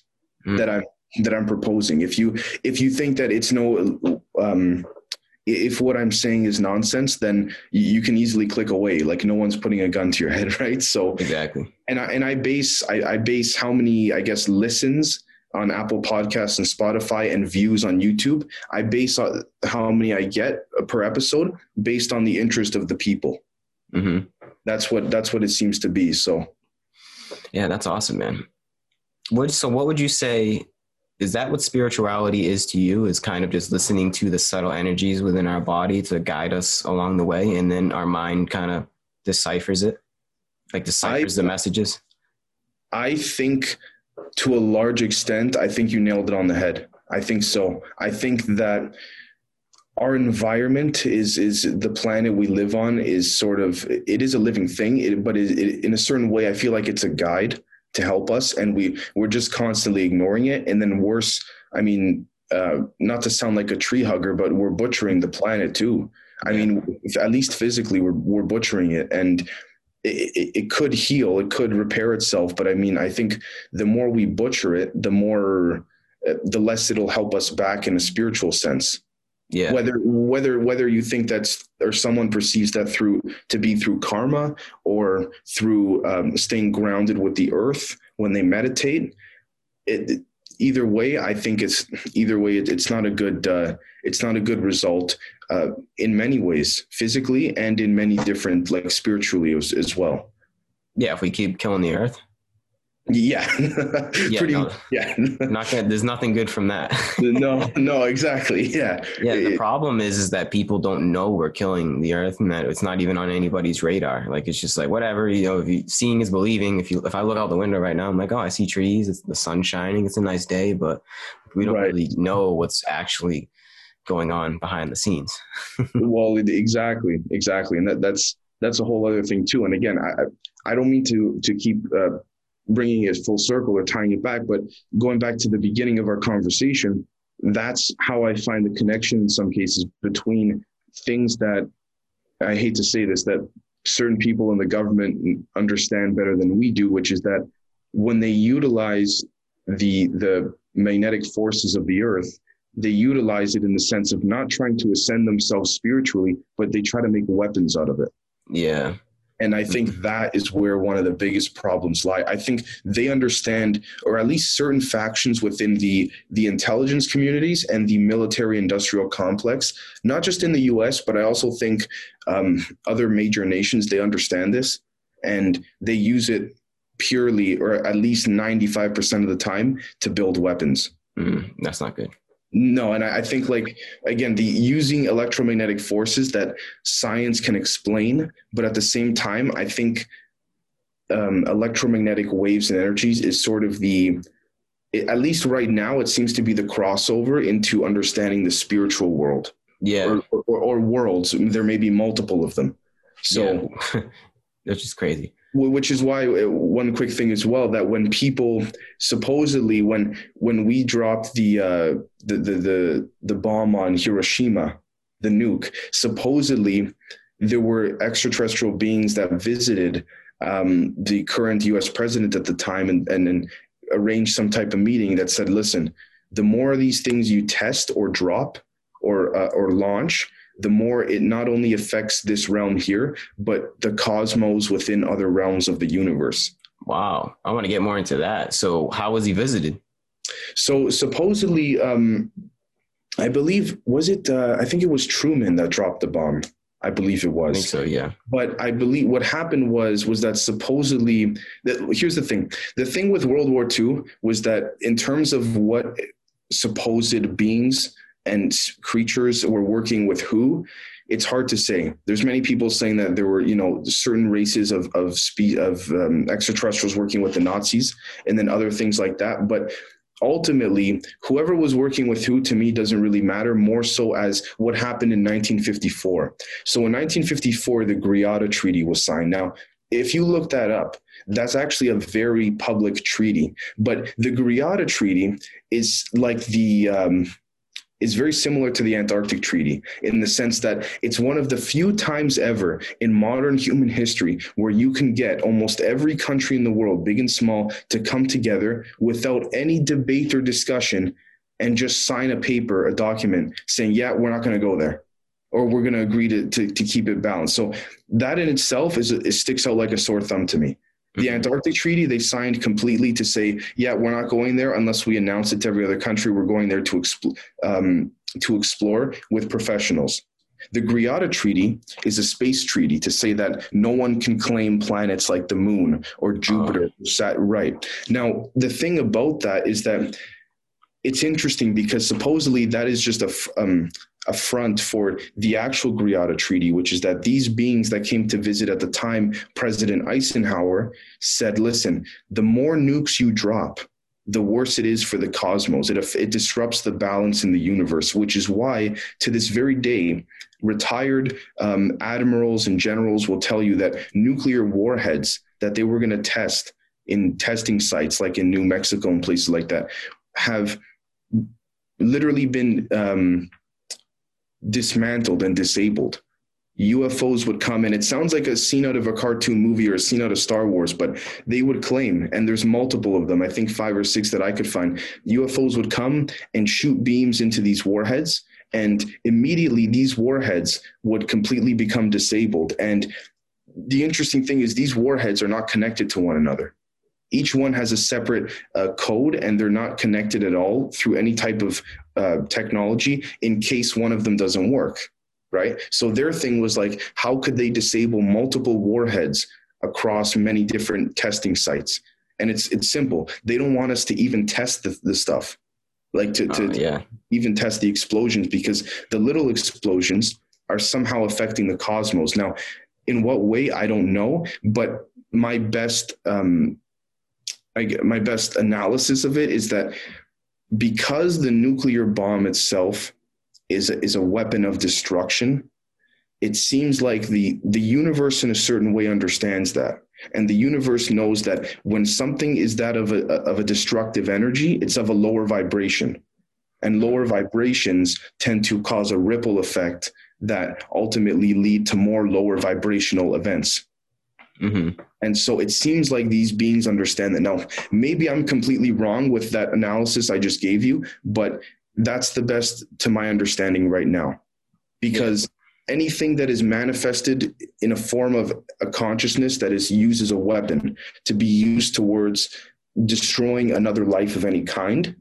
mm. that I'm that I'm proposing. If you if you think that it's no um if what I'm saying is nonsense, then you can easily click away. Like no one's putting a gun to your [LAUGHS] head, right? So exactly. And I and I base I, I base how many I guess listens on Apple Podcasts and Spotify and views on YouTube. I base how many I get per episode based on the interest of the people. Mm-hmm. That's what that's what it seems to be. So, yeah, that's awesome, man. What so? What would you say? Is that what spirituality is to you? Is kind of just listening to the subtle energies within our body to guide us along the way, and then our mind kind of deciphers it, like deciphers I, the messages. I think to a large extent, I think you nailed it on the head. I think so. I think that our environment is is the planet we live on is sort of it is a living thing, it, but it, it, in a certain way, I feel like it's a guide to help us, and we we're just constantly ignoring it. And then worse, I mean, uh, not to sound like a tree hugger, but we're butchering the planet too. I mean, at least physically, we're we're butchering it, and it, it, could heal, it could repair itself. But I mean, I think the more we butcher it, the more, uh, the less it'll help us back in a spiritual sense. Yeah. Whether whether whether you think that's or someone perceives that through to be through karma or through um, staying grounded with the earth when they meditate, it, either way, I think it's either way. It, it's not a good. Uh, it's not a good result uh, in many ways, physically and in many different, like spiritually as, as well. Yeah, if we keep killing the earth. Yeah, [LAUGHS] yeah, Pretty, no, [LAUGHS] yeah. not gonna, there's nothing good from that. no, [LAUGHS] no, exactly. Yeah, yeah. The it, problem is, is that people don't know we're killing the earth, and that it's not even on anybody's radar. Like it's just like whatever, you know. If you seeing is believing. If you, if I look out the window right now, I'm like, oh, I see trees. It's the sun shining. It's a nice day, but we don't right. really know what's actually going on behind the scenes. [LAUGHS] well, exactly, exactly, and that, that's that's a whole other thing too. And again, I I don't mean to to keep uh, bringing it full circle or tying it back, but going back to the beginning of our conversation, that's how I find the connection in some cases between things that I hate to say this, that certain people in the government understand better than we do, which is that when they utilize the the magnetic forces of the earth, they utilize it in the sense of not trying to ascend themselves spiritually, but they try to make weapons out of it. Yeah. And I think mm-hmm. that is where one of the biggest problems lie. I think they understand, or at least certain factions within the the intelligence communities and the military industrial complex, not just in the U.S., but I also think um, other major nations they understand this and they use it purely, or at least ninety five percent of the time, to build weapons. Mm, that's not good. No, and I think like again, the using electromagnetic forces that science can explain, but at the same time, I think um, electromagnetic waves and energies is sort of the at least right now, it seems to be the crossover into understanding the spiritual world. Yeah, or, or, or worlds. There may be multiple of them. So, yeah. [LAUGHS] that's just crazy which is why uh, one quick thing as well that when people supposedly when when we dropped the uh, the, the the the bomb on Hiroshima, the nuke, supposedly there were extraterrestrial beings that visited um, the current U.S. president at the time and and, and arranged some type of meeting that said, listen, the more of these things you test or drop or uh, or launch, the more it not only affects this realm here, but the cosmos within other realms of the universe. Wow. I want to get more into that. So, how was he visited? So, supposedly, um, I believe, was it, uh, I think it was Truman that dropped the bomb. I believe it was. I think so, yeah. But I believe what happened was was that supposedly that here's the thing. The thing with World War II was that in terms of what supposed beings and creatures were working with who it's hard to say. There's many people saying that there were you know certain races of of spe- of um, extraterrestrials working with the nazis and then other things like that but ultimately whoever was working with who to me doesn't really matter more so as what happened in 1954 so in 1954 the Greada treaty was signed. Now if you look that up that's actually a very public treaty but the Greada treaty is like the um, is very similar to the Antarctic Treaty in the sense that it's one of the few times ever in modern human history where you can get almost every country in the world, big and small, to come together without any debate or discussion and just sign a paper, a document saying, yeah, we're not going to go there or we're going to agree to, to, keep it balanced. So that in itself is it sticks out like a sore thumb to me. The mm-hmm. Antarctic Treaty, they signed completely to say, yeah, we're not going there unless we announce it to every other country. We're going there to, exp- um, to explore with professionals. The Greada Treaty is a space treaty to say that no one can claim planets like the moon or Jupiter. Uh. Sat- right. Now, the thing about that is that it's interesting because supposedly that is just a, um, a front for the actual Greada Treaty, which is that these beings that came to visit at the time, President Eisenhower said, listen, the more nukes you drop, the worse it is for the cosmos. It, it disrupts the balance in the universe, which is why to this very day, retired um, admirals and generals will tell you that nuclear warheads that they were going to test in testing sites like in New Mexico and places like that have literally been um, dismantled and disabled. UFOs would come and it sounds like a scene out of a cartoon movie or a scene out of Star Wars, but they would claim, and there's multiple of them, I think five or six that I could find. UFOs would come and shoot beams into these warheads, and immediately these warheads would completely become disabled. And the interesting thing is, these warheads are not connected to one another each one has a separate uh, code and they're not connected at all through any type of uh, technology in case one of them doesn't work right? So their thing was like how could they disable multiple warheads across many different testing sites? And it's it's simple. They don't want us to even test the, the stuff like to, to, uh, yeah. to even test the explosions because the little explosions are somehow affecting the cosmos. Now in what way i don't know but my best um, I my best analysis of it is that because the nuclear bomb itself is a, is a weapon of destruction, it seems like the the universe in a certain way understands that. And the universe knows that when something is that of a of a destructive energy it's of a lower vibration. And lower vibrations tend to cause a ripple effect that ultimately lead to more lower vibrational events. Mm-hmm. And so it seems like these beings understand that now maybe i'm completely wrong with that analysis i just gave you but that's the best to my understanding right now because anything that is manifested in a form of a consciousness that is used as a weapon to be used towards destroying another life of any kind,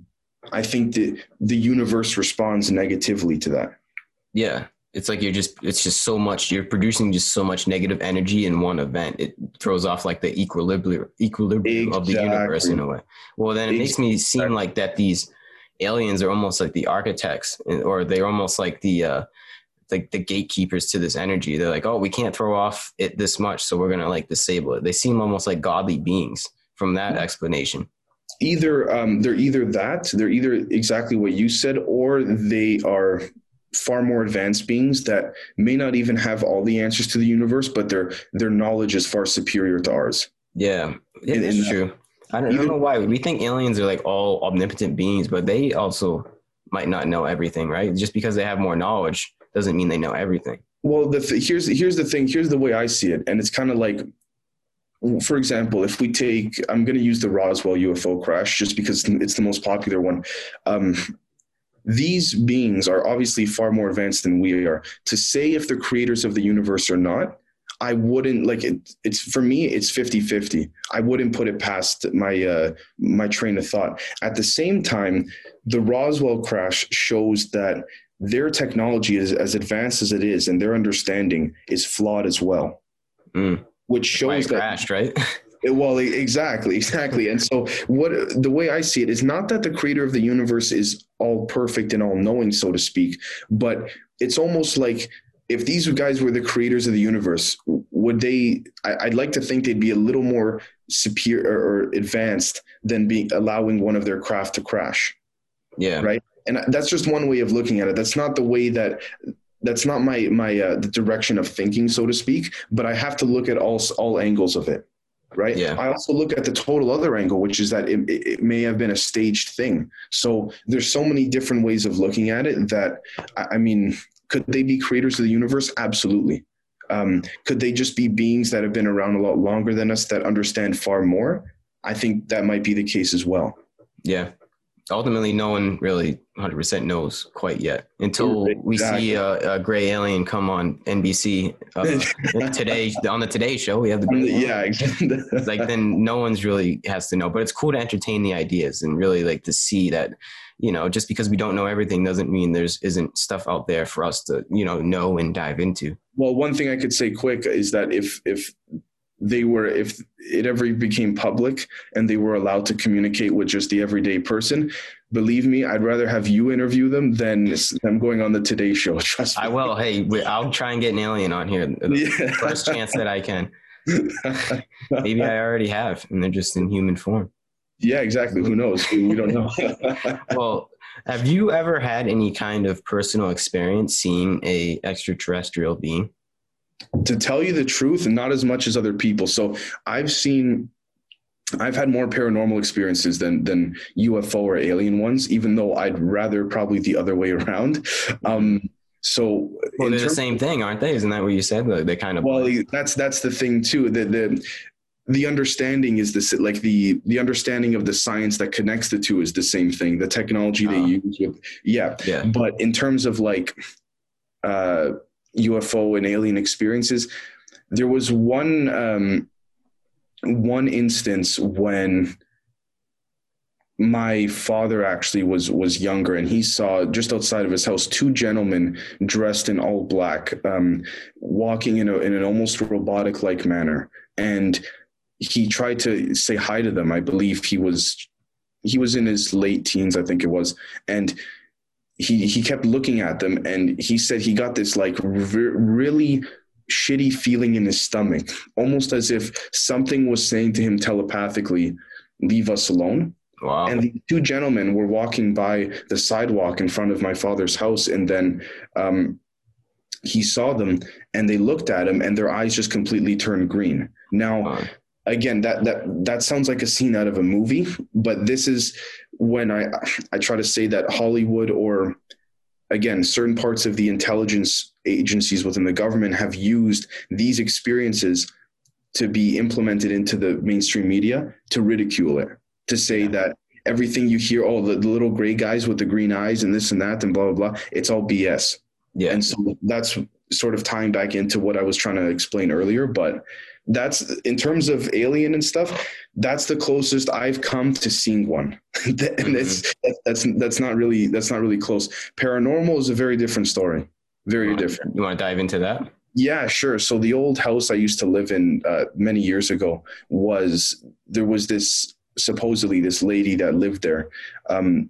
I think that the universe responds negatively to that. Yeah. It's like you're just, it's just so much, you're producing just so much negative energy in one event. It throws off like the equilibrium, equilibrium exactly. of the universe in a way. Well, then it exactly. makes me seem like that these aliens are almost like the architects or they're almost like the, uh, like the gatekeepers to this energy. They're like, oh, we can't throw off it this much, so we're gonna like disable it. They seem almost like godly beings from that explanation. Either um, they're either that they're either exactly what you said, or they are far more advanced beings that may not even have all the answers to the universe, but their their knowledge is far superior to ours. Yeah, it is true. I don't, I don't know why we think aliens are like all omnipotent beings, but they also might not know everything, right? Just because they have more knowledge doesn't mean they know everything. Well, the th- here's here's the thing. Here's the way I see it, and it's kind of like, for example, if we take, I'm going to use the Roswell UFO crash just because it's the most popular one. Um, these beings are obviously far more advanced than we are. To say if they're creators of the universe or not, I wouldn't like it. It's for me, it's 50 50. I wouldn't put it past my, uh, my train of thought. At the same time, the Roswell crash shows that their technology is as advanced as it is and their understanding is flawed as well mm. which shows that crashed right [LAUGHS] well exactly [LAUGHS] exactly and so what the way i see it is not that the creator of the universe is all perfect and all knowing so to speak. But it's almost like if these guys were the creators of the universe would they I, would like to think they'd be a little more superior or advanced than being allowing one of their craft to crash. Yeah. Right? And that's just one way of looking at it. That's not the way that that's not my my uh, the direction of thinking so to speak but i have to look at all all angles of it right? Yeah. i also look at the total other angle which is that it, it may have been a staged thing. So there's so many different ways of looking at it that i, I mean could they be creators of the universe? Absolutely. Um, could they just be beings that have been around a lot longer than us that understand far more? I think that might be the case as well. Yeah ultimately no one really 100% knows quite yet until exactly. we see a, a, gray alien come on NBC uh, [LAUGHS] today on the Today Show. We have the, yeah, exactly. [LAUGHS] like then no one's really has to know, but it's cool to entertain the ideas and really like to see that you know just because we don't know everything doesn't mean there's isn't stuff out there for us to you know know and dive into. Well, one thing I could say quick is that if if they were if it ever became public and they were allowed to communicate with just the everyday person believe me i'd rather have you interview them than them going on the today show [LAUGHS] trust me. i will. Hey i'll try and get an alien on here. The yeah. first chance that i can. [LAUGHS] Maybe i already have and they're just in human form. Yeah exactly. Who knows? We don't know. [LAUGHS] Well have you ever had any kind of personal experience seeing a extraterrestrial being to tell you the truth, not as much as other people. So I've seen I've had more paranormal experiences than than UFO or alien ones, even though I'd rather probably the other way [LAUGHS] around. Um, so well, they're the same thing, aren't they? Isn't that what you said? They kind of well, that's that's the thing too. The the the understanding is this like the the understanding of the science that connects the two is the same thing. The technology they uh-huh. use with yeah. yeah. But in terms of like uh UFO and alien experiences. There was one um, one instance when my father actually was was younger and he saw just outside of his house two gentlemen dressed in all black um, walking in, a, in an almost robotic like manner. And he tried to say hi to them. I believe he was he was in his late teens i think it was. And he he kept looking at them and he said he got this like re- really shitty feeling in his stomach almost as if something was saying to him telepathically leave us alone wow. and the two gentlemen were walking by the sidewalk in front of my father's house and then um, he saw them and they looked at him and their eyes just completely turned green. Now, Uh, again, that that that sounds like a scene out of a movie, but this is when I I try to say that Hollywood or again certain parts of the intelligence agencies within the government have used these experiences to be implemented into the mainstream media to ridicule it, to say that everything you hear, oh, the, the little gray guys with the green eyes and this and that and blah blah blah, it's all BS. yeah. And so that's sort of tying back into what I was trying to explain earlier. But that's in terms of alien and stuff, that's the closest I've come to seeing one. [LAUGHS] and it's that's that's not really that's not really close. Paranormal is a very different story. Very different. You want to dive into that? Yeah, sure. So the old house I used to live in uh, many years ago was there was this supposedly this lady that lived there, um,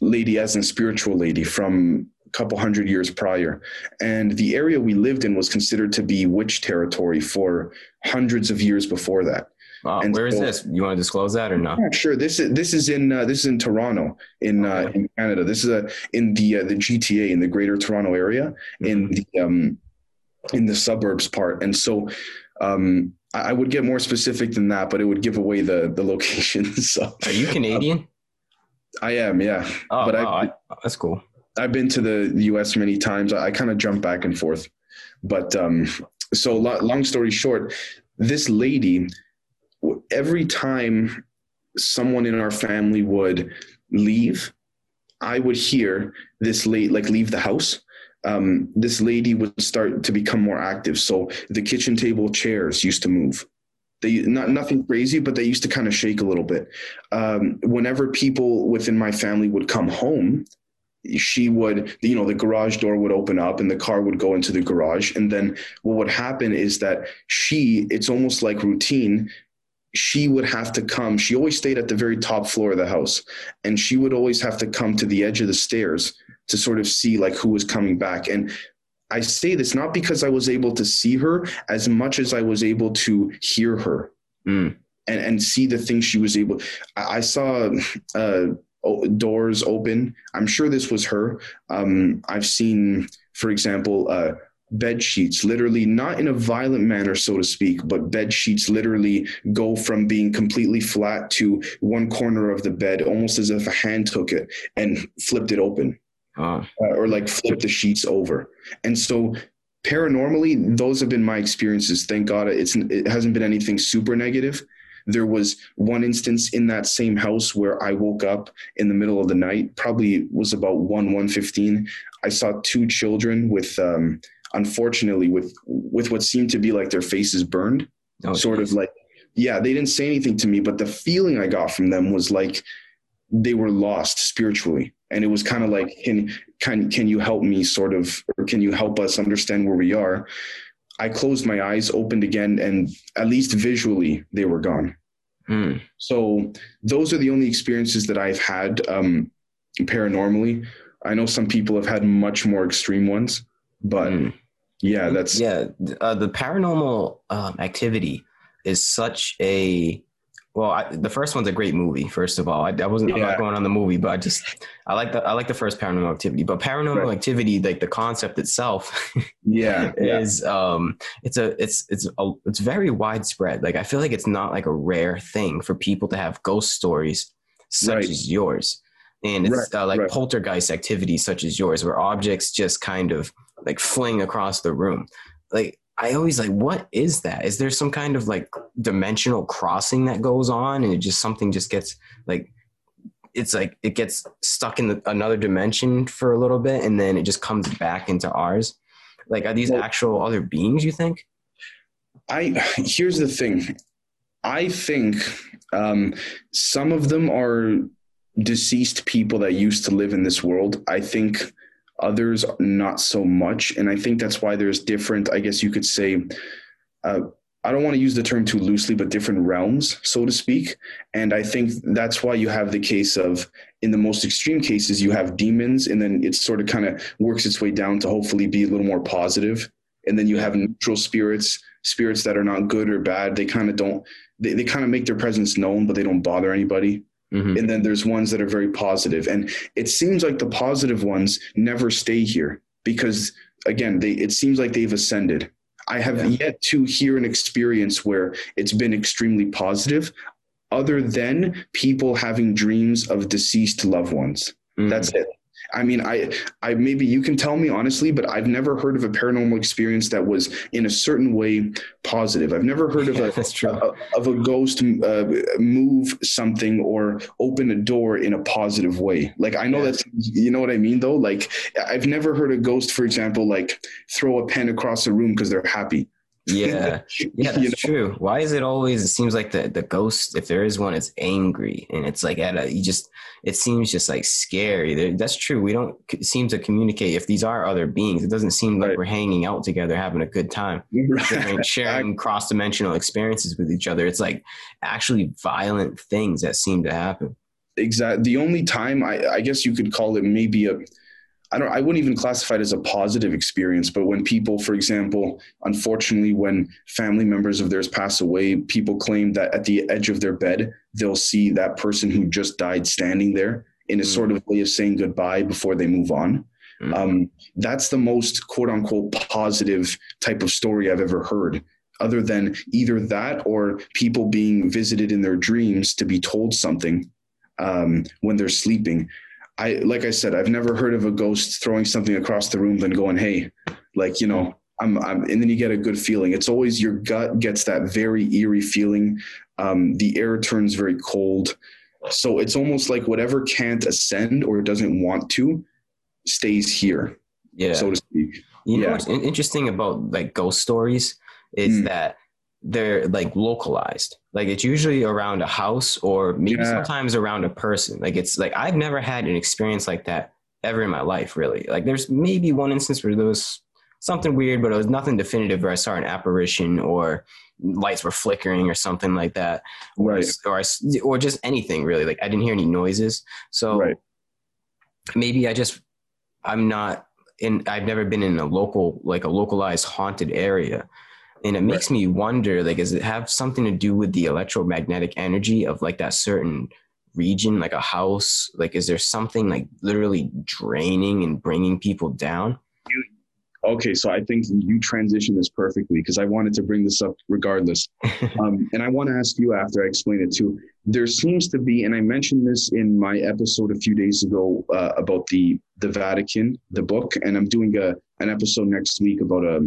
lady as in spiritual lady from couple hundred years prior, and the area we lived in was considered to be witch territory for hundreds of years before that. Wow. And Where is so- this? You want to disclose that or not? Yeah, sure. This is this is in uh, this is in Toronto in uh, in Canada. This is a in the uh, the GTA in the Greater Toronto area in the um, in the suburbs part, and so um, I I would get more specific than that, but it would give away the the location. [LAUGHS] so Are you Canadian? I am, yeah. Oh, but I- I, that's cool. I've been to the, U.S. many times. I, I kind of jump back and forth, but um, so lo- long story short, this lady, every time someone in our family would leave, I would hear this late like leave the house. Um, this lady would start to become more active. So the kitchen table chairs used to move. They not nothing crazy, but they used to kind of shake a little bit. Um, whenever people within my family would come home, she would you know the garage door would open up and the car would go into the garage. And then what would happen is that she it's almost like routine. She would have to come. She always stayed at the very top floor of the house. And she would always have to come to the edge of the stairs to sort of see like who was coming back. And i say this not because i was able to see her as much as i was able to hear her Mm. and, and see the things she was able i, I saw uh, doors open i'm sure this was her um, i've seen for example uh, bed sheets literally not in a violent manner so to speak but bed sheets literally go from being completely flat to one corner of the bed almost as if a hand took it and flipped it open Oh, uh, or like flip the sheets over. And so paranormally, those have been my experiences. Thank God it's it hasn't been anything super negative. There was one instance in that same house where I woke up in the middle of the night, probably was about 1 115. I saw two children with um unfortunately with with what seemed to be like their faces burned oh sort of like yeah they didn't say anything to me but the feeling i got from them was like they were lost spiritually. And it was kind of like can can can you help me sort of or can you help us understand where we are? I closed my eyes opened again and at least visually they were gone Mm. so those are the only experiences that i've had um paranormally i know some people have had much more extreme ones but Mm. yeah that's yeah uh, the paranormal um, activity is such a well I, the first one's a great movie first of all i, I wasn't i'm Yeah. not going on the movie but i just i like the i like the first paranormal activity but paranormal Right. activity like the concept itself [LAUGHS] yeah yeah is um it's a it's it's a, it's very widespread like i feel like it's not like a rare thing for people to have ghost stories such Right. as yours and it's uh, like right. poltergeist activities such as yours where objects just kind of like fling across the room like i always like what is that is there some kind of like dimensional crossing that goes on and it just something just gets like it's like it gets stuck in the, another dimension for a little bit and then it just comes back into ours like are these Well- actual other beings you think I here's the thing. I think um, some of them are deceased people that used to live in this world. I think others not so much, and I think that's why there's different. I guess you could say. Uh, I don't want to use the term too loosely, but different realms, so to speak. And I think that's why you have the case of, in the most extreme cases, you have demons, and then it sort of kind of works its way down to hopefully be a little more positive. And then you have neutral spirits, spirits that are not good or bad. They kind of don't, they, they kind of make their presence known, but they don't bother anybody. Mhm. And then there's ones that are very positive. And it seems like the positive ones never stay here because again, they it seems like they've ascended. I have yeah. yet to hear an experience where it's been extremely positive, other than people having dreams of deceased loved ones. Mm. That's it. I mean, I, I maybe you can tell me honestly, but I've never heard of a paranormal experience that was in a certain way positive. I've never heard of yeah, a, a, of a ghost uh, move something or open a door in a positive way. Like I know yeah. that's you know what I mean though. Like I've never heard a ghost, for example, like throw a pen across a room because they're happy. Yeah, [LAUGHS] yeah, that's you know? true. Why is it always? It seems like the the ghost, if there is one, it's angry, and it's like at a you just. It seems just like scary. That's true. We don't seem to communicate. If these are other beings, it doesn't seem like right. we're hanging out together, having a good time, [LAUGHS] right. sharing, cross dimensional experiences with each other. It's like actually violent things that seem to happen. Exactly. The only time I, I guess you could call it maybe a I don't I wouldn't even classify it as a positive experience, but when people, for example, unfortunately, when family members of theirs pass away, people claim that at the edge of their bed, they'll see that person who just died standing there in a mm-hmm. sort of way of saying goodbye before they move on. Mm-hmm. Um, that's the most quote unquote positive type of story I've ever heard other than either that or people being visited in their dreams to be told something um, when they're sleeping. I like I said, I've never heard of a ghost throwing something across the room then going, "Hey," like you know, I'm, I'm, and then you get a good feeling. It's always your gut gets that very eerie feeling. Um, the air turns very cold, so it's almost like whatever can't ascend or doesn't want to stays here. Yeah, so to speak. You know what's interesting about like ghost stories is mm. that they're like localized. Like it's usually around a house or maybe yeah. sometimes around a person. Like it's like I've never had an experience like that ever in my life, really. Like there's maybe one instance where there was something weird, but it was nothing definitive where I saw an apparition or lights were flickering or something like that. Right. Or, or, or just anything really. Like I didn't hear any noises. So right. maybe I just, I'm not in, I've never been in a local, like a localized haunted area and it makes me wonder like does it have something to do with the electromagnetic energy of like that certain region like a house? Like is there something like literally draining and bringing people down? Okay so i think you transition this perfectly because i wanted to bring this up regardless. [LAUGHS] Um, and i want to ask you after i explain it too. There seems to be and i mentioned this in my episode a few days ago uh, about the the vatican the book and i'm doing a an episode next week about a,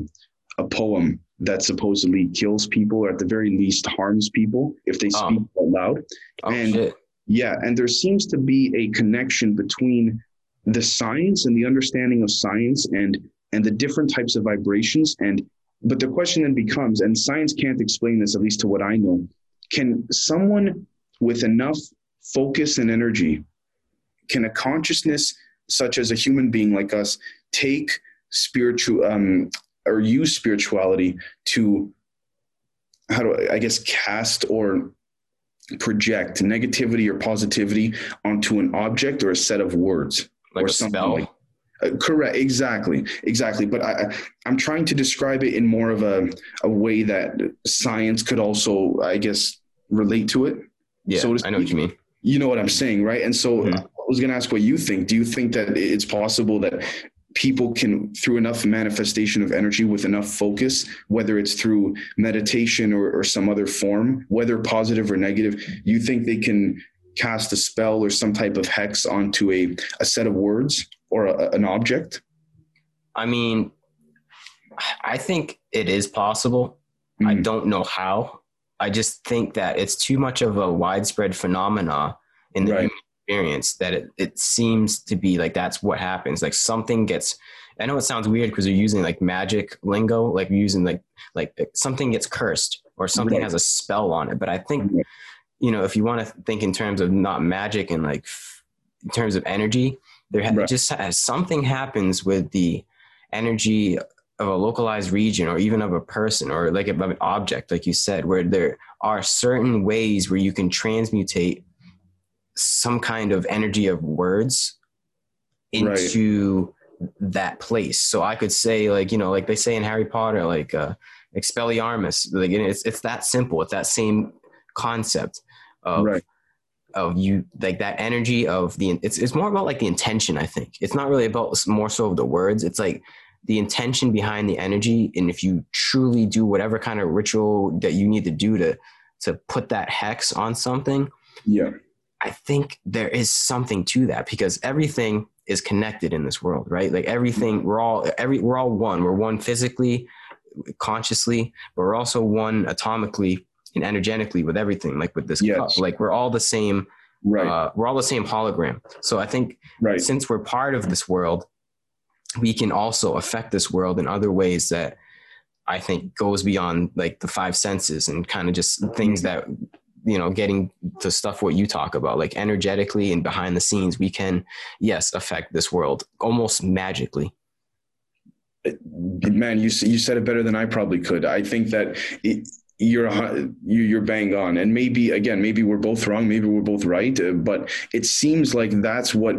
a poem that supposedly kills people or at the very least harms people if they oh. speak oh. out loud. Oh, and shit. yeah, and there seems to be a connection between the science and the understanding of science and and the different types of vibrations and but the question then becomes and science can't explain this at least to what I know can someone with enough focus and energy can a consciousness such as a human being like us take spiritual um, or use spirituality to how do I, I guess cast or project negativity or positivity onto an object or a set of words like or something spell. like uh, correct exactly exactly. But I, i'm trying to describe it in more of a, a way that science could also i guess relate to it yeah so i know what you mean. You know what i'm saying right? And so mm-hmm. i was going to ask what you think. Do you think that it's possible that people can through enough manifestation of energy with enough focus whether it's through meditation or, or some other form whether positive or negative you think they can cast a spell or some type of hex onto a, a set of words or a, an object? I mean i think it is possible. Mm. i don't know how. I just think that it's too much of a widespread phenomena in the right experience that it, it seems to be like that's what happens like something gets i know it sounds weird because you're using like magic lingo like using like like something gets cursed or something right. has a spell on it but i think you know if you want to think in terms of not magic and like in terms of energy there ha- right. just has, something happens with the energy of a localized region or even of a person or like of an object like you said where there are certain ways where you can transmutate some kind of energy of words into right. that place. So I could say like, you know, like they say in Harry Potter, like uh, Expelliarmus, like it's, it's that simple. It's that same concept of, right. of you, like that energy of the, it's, it's more about like the intention, I think. It's not really about more so of the words. It's like the intention behind the energy and if you truly do whatever kind of ritual that you need to do to to put that hex on something yeah i think there is something to that because everything is connected in this world right? Like everything we're all every we're all one. We're one physically consciously but we're also one atomically and energetically with everything like with this Yes. cup like we're all the same right. uh, we're all the same hologram. So i think right. since we're part of this world, we can also affect this world in other ways that I think goes beyond like the five senses and kind of just things that you know getting to stuff what you talk about like energetically and behind the scenes we can yes affect this world almost magically. Man you you said it better than i probably could. I think that it, you're you- you're bang on. And maybe again maybe we're both wrong maybe we're both right uh, but it seems like that's what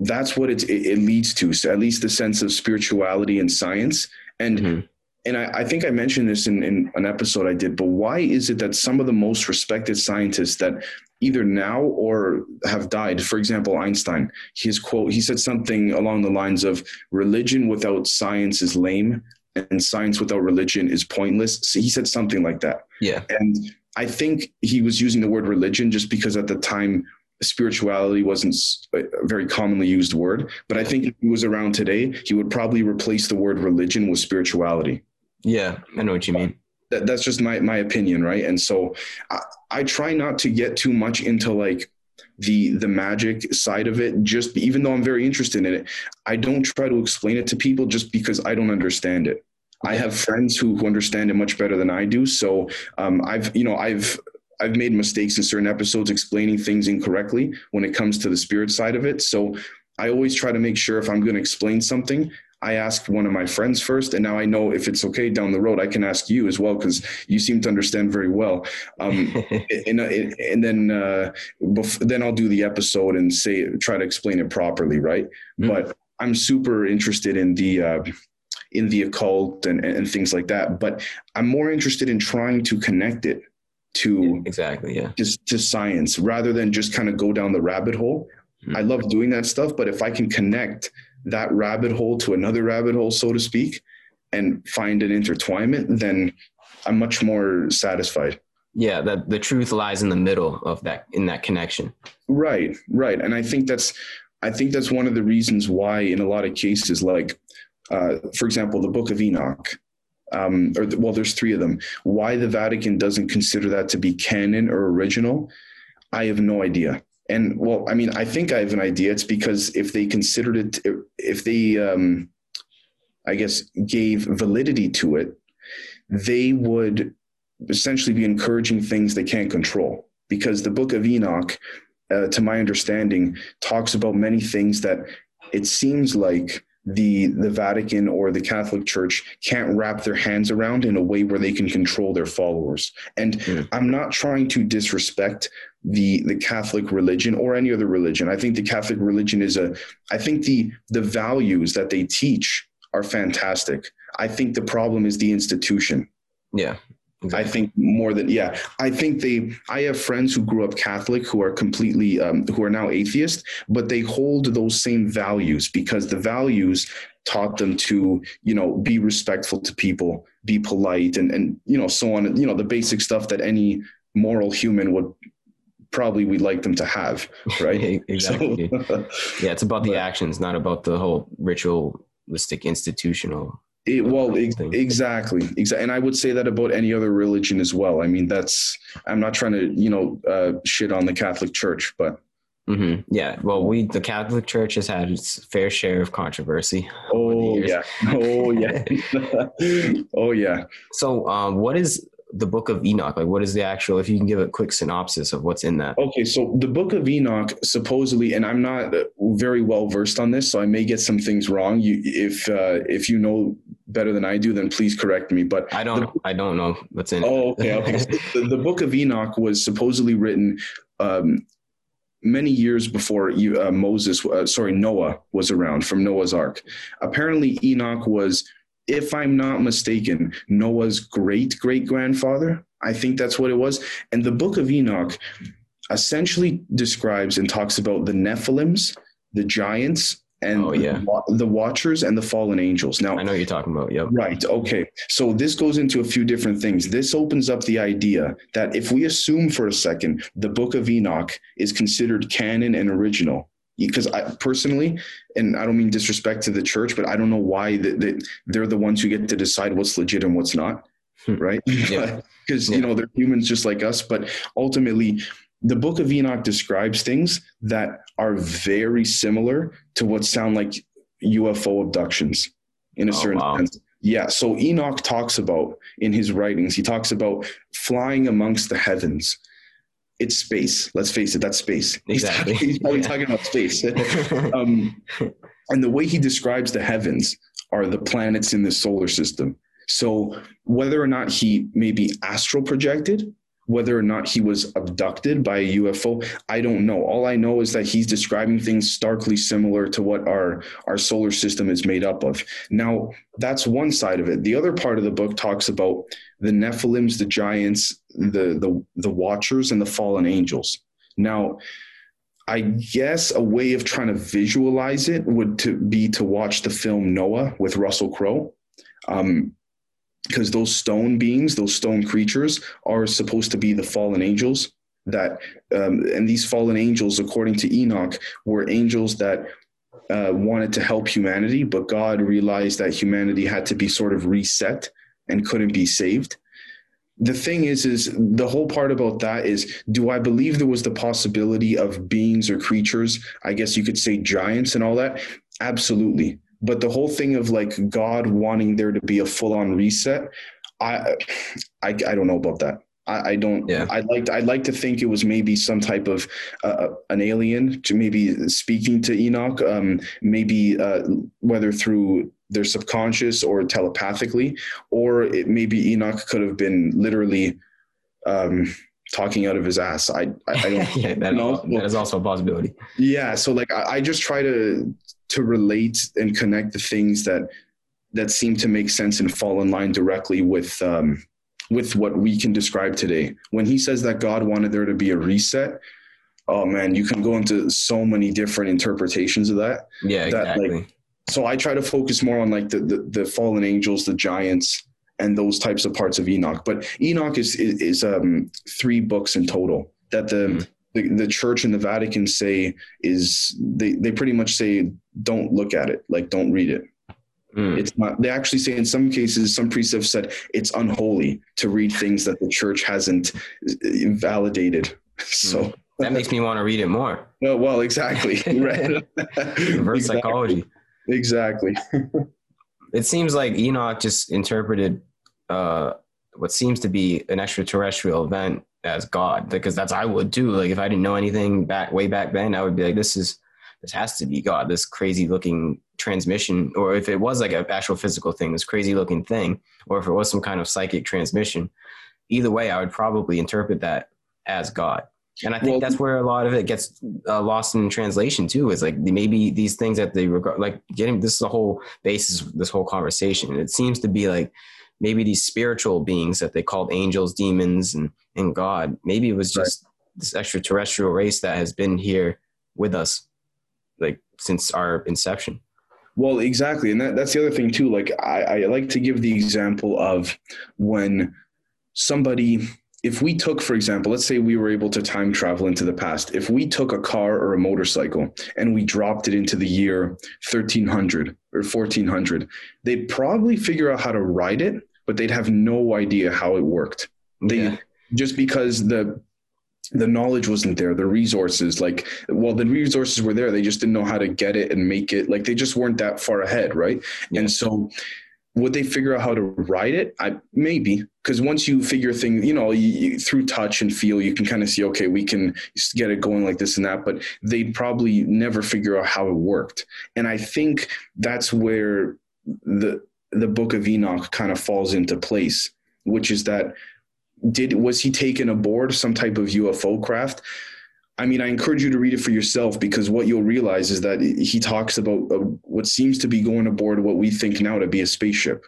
that's what it, it leads to so at least the sense of spirituality and science. And Mhm. And I, I think I mentioned this in, in an episode I did, but why is it that some of the most respected scientists that either now or have died, for example, Einstein, his quote, he said something along the lines of religion without science is lame and science without religion is pointless. So he said something like that. yeah And I think he was using the word religion just because at the time spirituality wasn't a very commonly used word. But I think if he was around today, he would probably replace the word religion with spirituality yeah i know what you mean. That, that's just my, my opinion right? And so I, I try not to get too much into like the the magic side of it just even though i'm very interested in it i don't try to explain it to people just because i don't understand it. I have friends who, who understand it much better than i do. So um, i've you know i've i've made mistakes in certain episodes explaining things incorrectly when it comes to the spirit side of it. So i always try to make sure if i'm going to explain something I asked one of my friends first, and now I know if it's okay down the road, I can ask you as well because you seem to understand very well. Um, [LAUGHS] and, and and then uh, bef- then I'll do the episode and say try to explain it properly, right? Mm. But I'm super interested in the uh, in the occult and, and things like that. But I'm more interested in trying to connect it to exactly yeah just to science rather than just kind of go down the rabbit hole. Hmm. I love doing that stuff, but if I can connect that rabbit hole to another rabbit hole, so to speak, and find an intertwinement, then I'm much more satisfied. yeah that the truth lies in the middle of that in that connection Right, right, and I think that's I think that's one of the reasons why, in a lot of cases, like uh, for example, the Book of Enoch. Um, or the, well, there's three of them. Why the Vatican doesn't consider that to be canon or original, I have no idea. And well, I mean, I think I have an idea. It's because if they considered it, if they, um, I guess, gave validity to it, they would essentially be encouraging things they can't control. Because the Book of Enoch, uh, to my understanding, talks about many things that it seems like the the Vatican or the Catholic Church can't wrap their hands around in a way where they can control their followers. And Mm. I'm not trying to disrespect the the Catholic religion or any other religion. I think the Catholic religion is a I think the the values that they teach are fantastic. I think the problem is the institution. yeah I think more than yeah. I think they. I have friends who grew up Catholic who are completely um, who are now atheist, but they hold those same values because the values taught them to you know be respectful to people, be polite, and and you know so on. You know the basic stuff that any moral human would probably we'd like them to have, right? [LAUGHS] exactly [LAUGHS] yeah it's about the actions not about the whole ritualistic institutional It, well, ex- exactly, exactly, and I would say that about any other religion as well. I mean, that's I'm not trying to, you know, uh, shit on the Catholic Church, but hmm Yeah. Well, we the Catholic Church has had its fair share of controversy. oh yeah, oh yeah, [LAUGHS] [LAUGHS] oh yeah. So, um, what is the Book of Enoch? Like, what is the actual? If you can give a quick synopsis of what's in that. Okay, so the Book of Enoch supposedly, and I'm not very well versed on this, so I may get some things wrong. You, if uh, if you know better than I do, then please correct me. But I don't. I don't know what's in it. Oh, okay. okay. So [LAUGHS] the, the Book of Enoch was supposedly written um, many years before you- uh, Moses, uh, sorry, Noah was around from Noah's Ark. Apparently, Enoch was, if I'm not mistaken, Noah's great great grandfather. I think that's what it was. And the Book of Enoch essentially describes and talks about the Nephilims, the giants, and Oh, yeah. the Watchers and the Fallen Angels. Now, I know what you're talking about. Yep. Right. Okay. So this goes into a few different things. This opens up the idea that if we assume for a second the Book of Enoch is considered canon and original, because I personally, and I don't mean disrespect to the church, but I don't know why that they, they're the ones who get to decide what's legit and what's not. Hmm. Right. [LAUGHS] Yeah. Because, Yeah. you know, they're humans just like us. But ultimately, the book of Enoch describes things that are very similar to what sound like UFO abductions in a Oh, certain wow. sense. Yeah. So Enoch talks about in his writings, he talks about flying amongst the heavens. It's space. Let's face it, that's space. [LAUGHS] He's Exactly. talking- He's, probably Yeah. talking about space. [LAUGHS] um, and the way he describes the heavens are the planets in the solar system. So whether or not he may be astral projected, whether or not he was abducted by a UFO, I don't know. All I know is that he's describing things starkly similar to what our our solar system is made up of. Now, that's one side of it. The other part of the book talks about the Nephilims, the giants, the the the watchers and the fallen angels. Now, I guess a way of trying to visualize it would to be to watch the film Noah with Russell Crowe. Um, because those stone beings, those stone creatures, are supposed to be the fallen angels. That um, and these fallen angels, according to Enoch, were angels that uh, wanted to help humanity, but God realized that humanity had to be sort of reset and couldn't be saved. The thing is, is the whole part about that is, do I believe there was the possibility of beings or creatures? I guess you could say giants and all that. Absolutely but the whole thing of like God wanting there to be a full on reset, I, I, I don't know about that. I, I don't. Yeah. I'd like. I'd like to think it was maybe some type of uh, an alien to maybe speaking to Enoch. Um, maybe uh, whether through their subconscious or telepathically, or it, maybe Enoch could have been literally um, talking out of his ass. I. I, I [LAUGHS] don't. yeah, that, No. that is also a possibility. Yeah, so like I, I just try to to relate and connect the things that that seem to make sense and fall in line directly with um, with what we can describe today. When he says that God wanted there to be a reset, oh man, you can go into so many different interpretations of that. Yeah, That, like, exactly. So I try to focus more on like the the, the fallen angels, the giants, and those types of parts of Enoch. But Enoch is is, is um, three books in total that the Mhm. The, the church and the Vatican say is they, they pretty much say don't look at it like don't read it Mm. it's not they actually say in some cases some priests have said it's unholy to read things that the church hasn't uh, validated [LAUGHS] so that makes me want to read it more. well, well exactly [LAUGHS] right Reverse exactly. psychology. exactly It seems like Enoch just interpreted uh, what seems to be an extraterrestrial event as God, because that's I would too. Like if I didn't know anything back way back then, I would be like, this is this has to be God. This crazy looking transmission, or if it was like an actual physical thing, this crazy looking thing, or if it was some kind of psychic transmission. Either way, I would probably interpret that as God. And I think Well- that's where a lot of it gets uh, lost in translation too. Is like maybe these things that they regard, like getting this is the whole basis of this whole conversation. It seems to be like maybe these spiritual beings that they called angels, demons, and and God. Maybe it was Right. just this extraterrestrial race that has been here with us, like since our inception. Well, exactly, and that, that's the other thing too. Like I, I like to give the example of when somebody, if we took, for example, let's say we were able to time travel into the past. If we took a car or a motorcycle and we dropped it into the year 1300 or 1400, they'd probably figure out how to ride it, but they'd have no idea how it worked. They Yeah. Just because the the knowledge wasn't there the resources like well the resources were there they just didn't know how to get it and make it like they just weren't that far ahead right? Yeah. and so would they figure out how to write it? I maybe because once you figure things you know you, you, through touch and feel you can kind of see okay we can get it going like this and that but they'd probably never figure out how it worked. And i think that's where the the book of enoch kind of falls into place which is that did was he taken aboard some type of UFO craft? I mean, I encourage you to read it for yourself because what you'll realize is that he talks about uh, what seems to be going aboard what we think now to be a spaceship,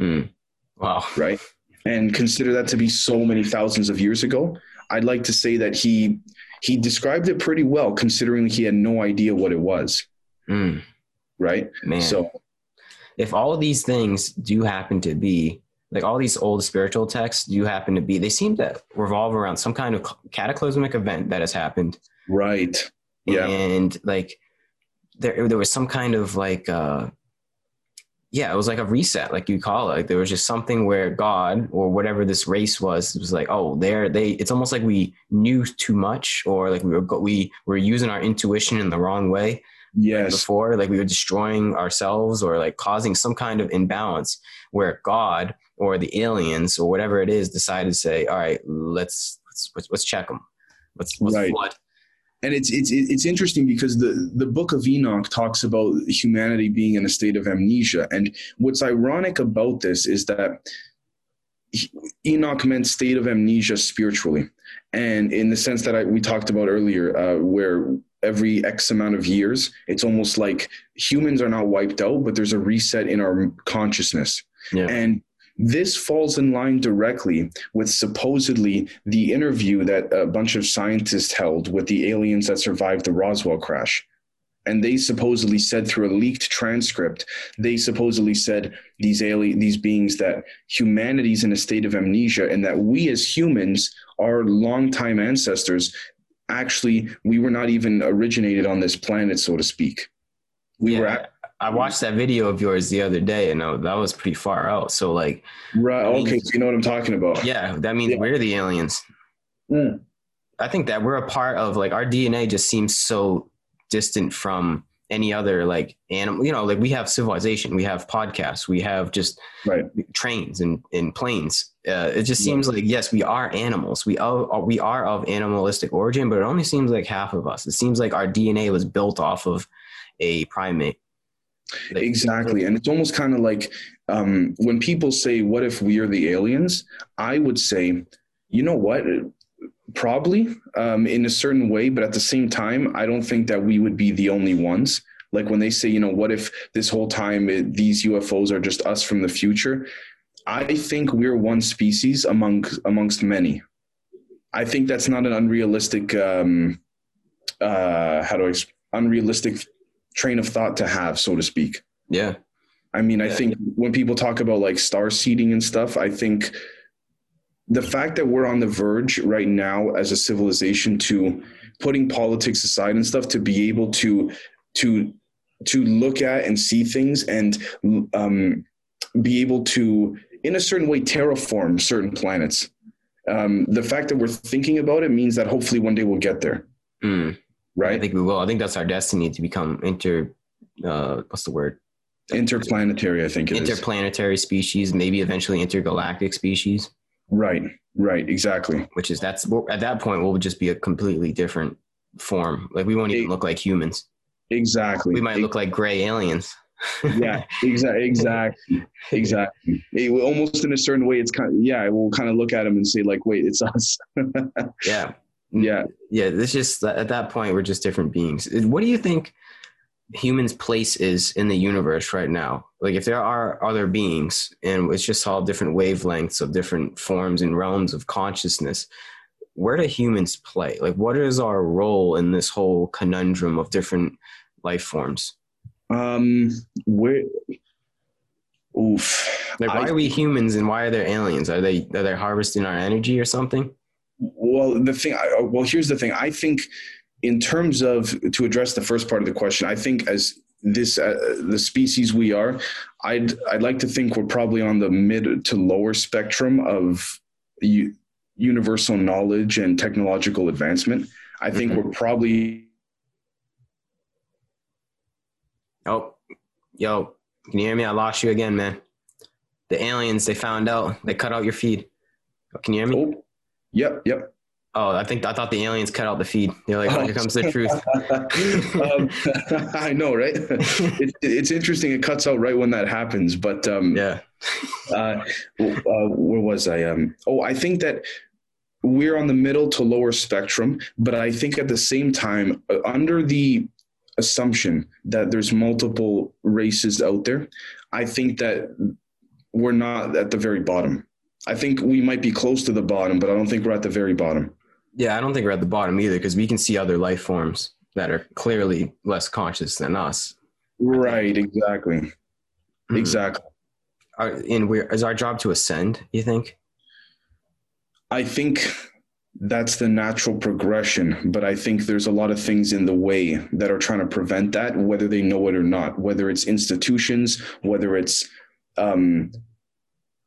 Mm. Wow. right? And consider that to be so many thousands of years ago. I'd like to say that he he described it pretty well, considering he had no idea what it was. Mm. right? Man. So if all of these things do happen to be like all these old spiritual texts do happen to be, they seem to revolve around some kind of cataclysmic event that has happened. right, yeah, And like there, there was some kind of like, uh, yeah, it was like a reset, like you call it. Like there was just something where God or whatever this race was, was like, oh, there they. It's almost like we knew too much, or like we were we were using our intuition in the wrong way yes, before like we were destroying ourselves or like causing some kind of imbalance where god or the aliens or whatever it is decided to say all right let's let's let's, let's check them let's, let's Right. flood. And it's it's it's interesting because the the book of Enoch talks about humanity being in a state of amnesia, and what's ironic about this is that Enoch meant state of amnesia spiritually, and in the sense that I, we talked about earlier, uh, where every X amount of years, it's almost like humans are not wiped out, but there's a reset in our consciousness. yeah. And this falls in line directly with supposedly the interview that a bunch of scientists held with the aliens that survived the Roswell crash. And they supposedly said through a leaked transcript, they supposedly said these alien, these beings that humanity's in a state of amnesia, and that we as humans, our longtime ancestors, actually we were not even originated on this planet, so to speak. We yeah. were at, i watched that video of yours the other day and uh, that was pretty far out so like right. I mean- Okay, so you know what I'm talking about. yeah that means Yeah. we're the aliens Mm. i think that we're a part of like our dna just seems so distant from any other like animal you know like we have civilization we have podcasts we have just Right. trains and, and planes uh, it just Yeah. seems like yes we are animals we are we are of animalistic origin but it only seems like half of us it seems like our dna was built off of a primate Exactly. And it's almost kind of like um, when people say, What if we are the aliens? I would say, You know what? Probably um, in a certain way, but at the same time, I don't think that we would be the only ones. Like when they say, you know, what if this whole time it, these UFOs are just us from the future? I think we're one species among amongst many. I think that's not an unrealistic, um, uh, how do I, unrealistic train of thought to have, so to speak. yeah I mean, I Yeah. think when people talk about like star seeding and stuff, I think the fact that we're on the verge right now as a civilization to putting politics aside and stuff to be able to to to look at and see things and um, be able to in a certain way terraform certain planets. Um, the fact that we're thinking about it means that hopefully one day we'll get there, Mm, i think we will i think that's our destiny to become inter uh, what's the word Interplanetary, I think it is. interplanetary species maybe eventually intergalactic species right, right, exactly. which is that's at that point we'll just be a completely different form like we won't even It- look like humans Exactly. we might look like gray aliens [LAUGHS] yeah, exactly, exactly, exactly. It almost in a certain way, it's kind of yeah. We'll kind of look at them and say like, wait, it's us. [LAUGHS] yeah yeah, yeah it's just at that point we're just different beings. What do you think humans place is in the universe right now? Like if there are other beings and it's just all different wavelengths of different forms and realms of consciousness where do humans play? Like what is our role in this whole conundrum of different life forms? Um, where? Oof. like why I- are we humans and why are there aliens? Are they are they harvesting our energy or something Well, the thing. I, well, here's the thing. I think, in terms of to address the first part of the question, I think as this uh, the species we are, I'd I'd like to think we're probably on the mid to lower spectrum of u- universal knowledge and technological advancement. I think Mhm. we're probably Oh, yo, can you hear me? I lost you again, man. The aliens, they found out. They cut out your feed. Can you hear me? Oh, yep, yep. Oh, I think I thought the aliens cut out the feed. They're like, oh, here comes the truth. [LAUGHS] um, [LAUGHS] I know, right? [LAUGHS] It's it's interesting. It cuts out right when that happens. But um, yeah. uh, uh, where was I? Um, oh, I think that we're on the middle to lower spectrum, but I think at the same time, uh, under the assumption that there's multiple races out there, I think that we're not at the very bottom. I think we might be close to the bottom, but I don't think we're at the very bottom. Yeah, I don't think we're at the bottom either because we can see other life forms that are clearly less conscious than us. Right. Exactly. Mm-hmm. Exactly. Are, and where is our job to ascend? You think? I think that's the natural progression, but I think there's a lot of things in the way that are trying to prevent that, whether they know it or not. Whether it's institutions, whether it's um,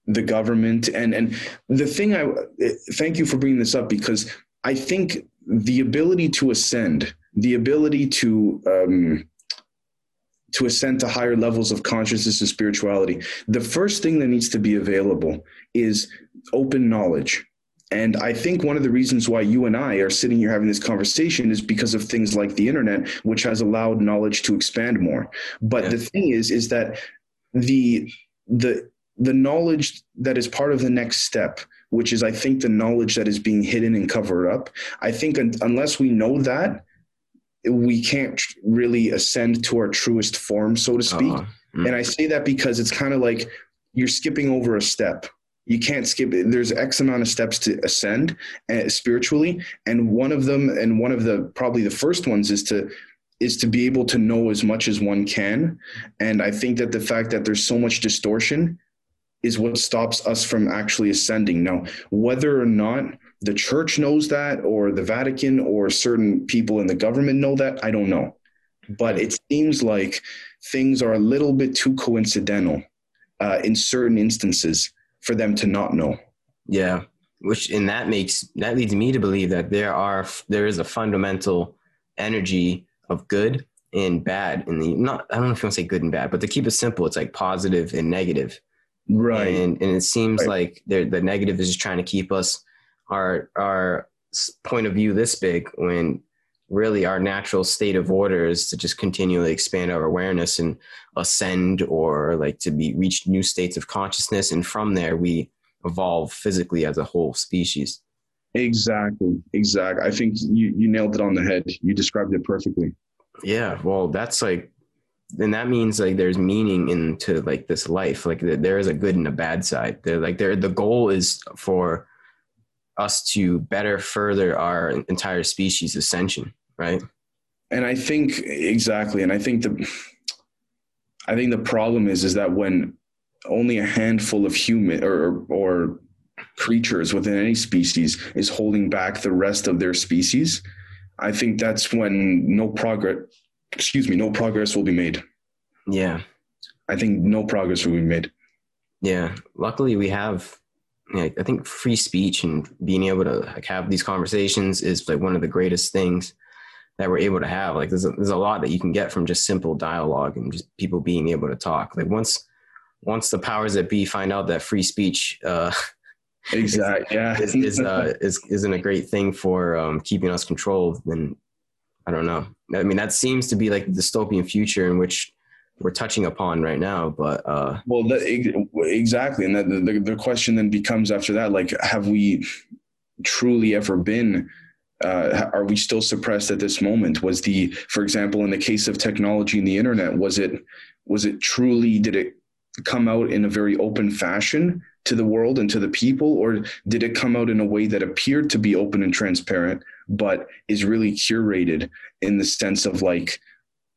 the government, and and the thing I thank you for bringing this up because I think the ability to ascend, the ability to um, to ascend to higher levels of consciousness and spirituality, the first thing that needs to be available is open knowledge. And I think one of the reasons why you and I are sitting here having this conversation is because of things like the internet, which has allowed knowledge to expand more. But yeah. the thing is, is that the the the knowledge that is part of the next step, which is I think the knowledge that is being hidden and covered up. I think un- unless we know that, we can't really ascend to our truest form, so to speak. Uh, mm-hmm. And I say that because it's kind of like you're skipping over a step. You can't skip it. There's X amount of steps to ascend uh, spiritually, and one of them, and one of the probably the first ones, is to is to be able to know as much as one can. And I think that the fact that there's so much distortion is what stops us from actually ascending. Now, whether or not the church knows that or the Vatican or certain people in the government know that, I don't know. But it seems like things are a little bit too coincidental uh, in certain instances for them to not know. Yeah, which and that makes that leads me to believe that there are there is a fundamental energy of good and bad in the not I don't know if you want to say good and bad, but to keep it simple, it's like positive and negative. Right. And and it seems right. like the negative is just trying to keep us our our point of view this big when really our natural state of order is to just continually expand our awareness and ascend or like to be reach new states of consciousness. And from there we evolve physically as a whole species. Exactly. Exactly i think you, you nailed it on the head. You described it perfectly. Yeah. Well that's like then that means like there's meaning into like this life. Like there is a good and a bad side. There like there the goal is for us to better further our entire species ascension right? And i think exactly and i think the i think the problem is is that when only a handful of human or or creatures within any species is holding back the rest of their species i think that's when no progress excuse me no progress will be made. Yeah. I think no progress will be made. Yeah. Luckily we have I think free speech and being able to like have these conversations is like one of the greatest things that we're able to have. Like there's a, there's a lot that you can get from just simple dialogue and just people being able to talk. Like once once the powers that be find out that free speech uh, [LAUGHS] exactly yeah. is is, uh, is isn't a great thing for um, keeping us controlled, then I don't know. I mean that seems to be like the dystopian future in which we're touching upon right now. But uh, well, that, exactly, and the, the, the question then becomes after that, like, have we truly ever been? Uh, are we still suppressed at this moment? Was the, for example, in the case of technology and the internet, was it was it truly? Did it come out in a very open fashion to the world and to the people, or did it come out in a way that appeared to be open and transparent, but is really curated in the sense of like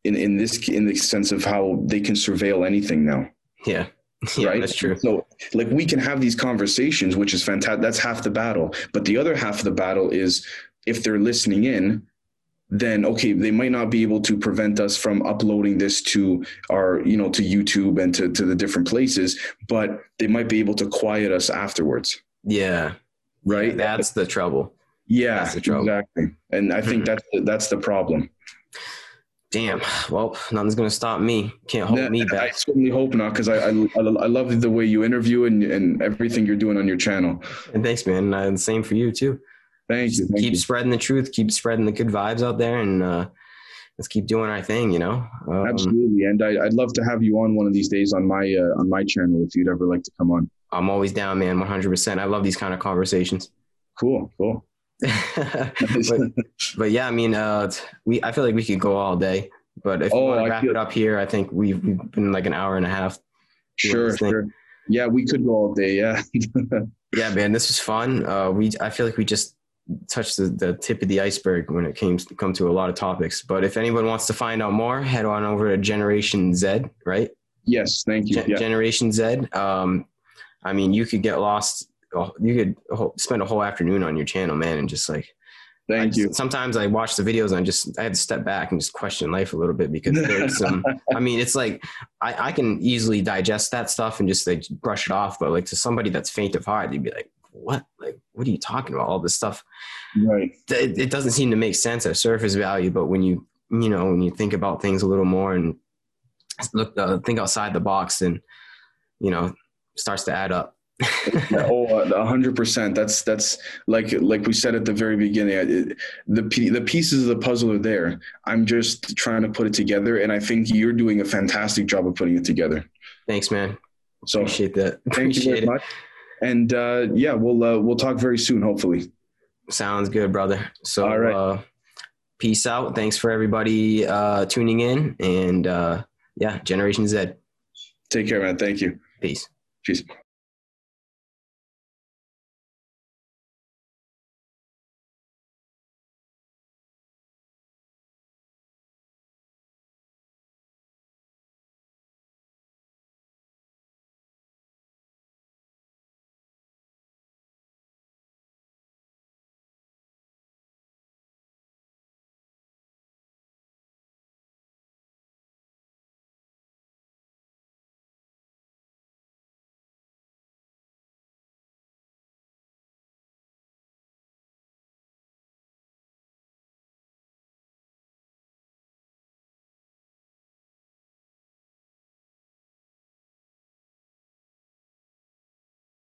in, in this in the sense of how they can surveil anything now. Yeah. [LAUGHS] Yeah, right. That's true. So, like, we can have these conversations, which is fantastic. That's half the battle. But the other half of the battle is if they're listening in, then okay, they might not be able to prevent us from uploading this to our, you know, to YouTube and to, to the different places, but they might be able to quiet us afterwards. Yeah. Right. That's the trouble. Yeah, that's the trouble. exactly. And I think mm-hmm. that's that's the problem. Damn. Well, nothing's gonna stop me. Can't hold me back. I certainly hope not, because I, I, I love the way you interview and and everything you're doing on your channel. And thanks, man. And same for you too. Thank you. Thank keep you. spreading the truth. Keep spreading the good vibes out there, and uh, let's keep doing our thing. You know. Um, Absolutely, and I, would love to have you on one of these days on my uh, on my channel if you'd ever like to come on. I'm always down, man. 100. percent I love these kind of conversations. Cool. Cool. [LAUGHS] but, but, yeah, I mean, uh, we I feel like we could go all day. But if oh, we want to wrap feel- it up here, I think we've, we've been like an hour and a half. Sure, sure. Yeah, we could go all day. Yeah. [LAUGHS] yeah, man, this was fun. Uh, we I feel like we just touched the, the tip of the iceberg when it came to come to a lot of topics. But if anyone wants to find out more, head on over to Generation Zed, right? Yes, thank you. Gen- yeah. Generation Zed. Um, I mean, you could get lost. oh, You could spend a whole afternoon on your channel, man, and just like Thank you. Sometimes I watch the videos and I just I had to step back and just question life a little bit because [LAUGHS] there's some. I mean, it's like I, I can easily digest that stuff and just like brush it off, but like to somebody that's faint of heart, they'd be like, "What? Like, what are you talking about? All this stuff? Right. It, it doesn't seem to make sense at surface value, but when you you know when you think about things a little more and look uh, think outside the box, and, you know starts to add up." [LAUGHS] Oh, a hundred percent. That's that's like like we said at the very beginning. It- The p- the pieces of the puzzle are there. I'm just trying to put it together, and I think you're doing a fantastic job of putting it together. Thanks, man. So Appreciate that. [LAUGHS] thank you Appreciate very it. much. And uh, yeah, we'll uh, we'll talk very soon, hopefully. Sounds good, brother. So, All right. uh, peace out. Thanks for everybody uh, tuning in. And uh, yeah, Generation Zed. Take care, man. Thank you. Peace. Peace.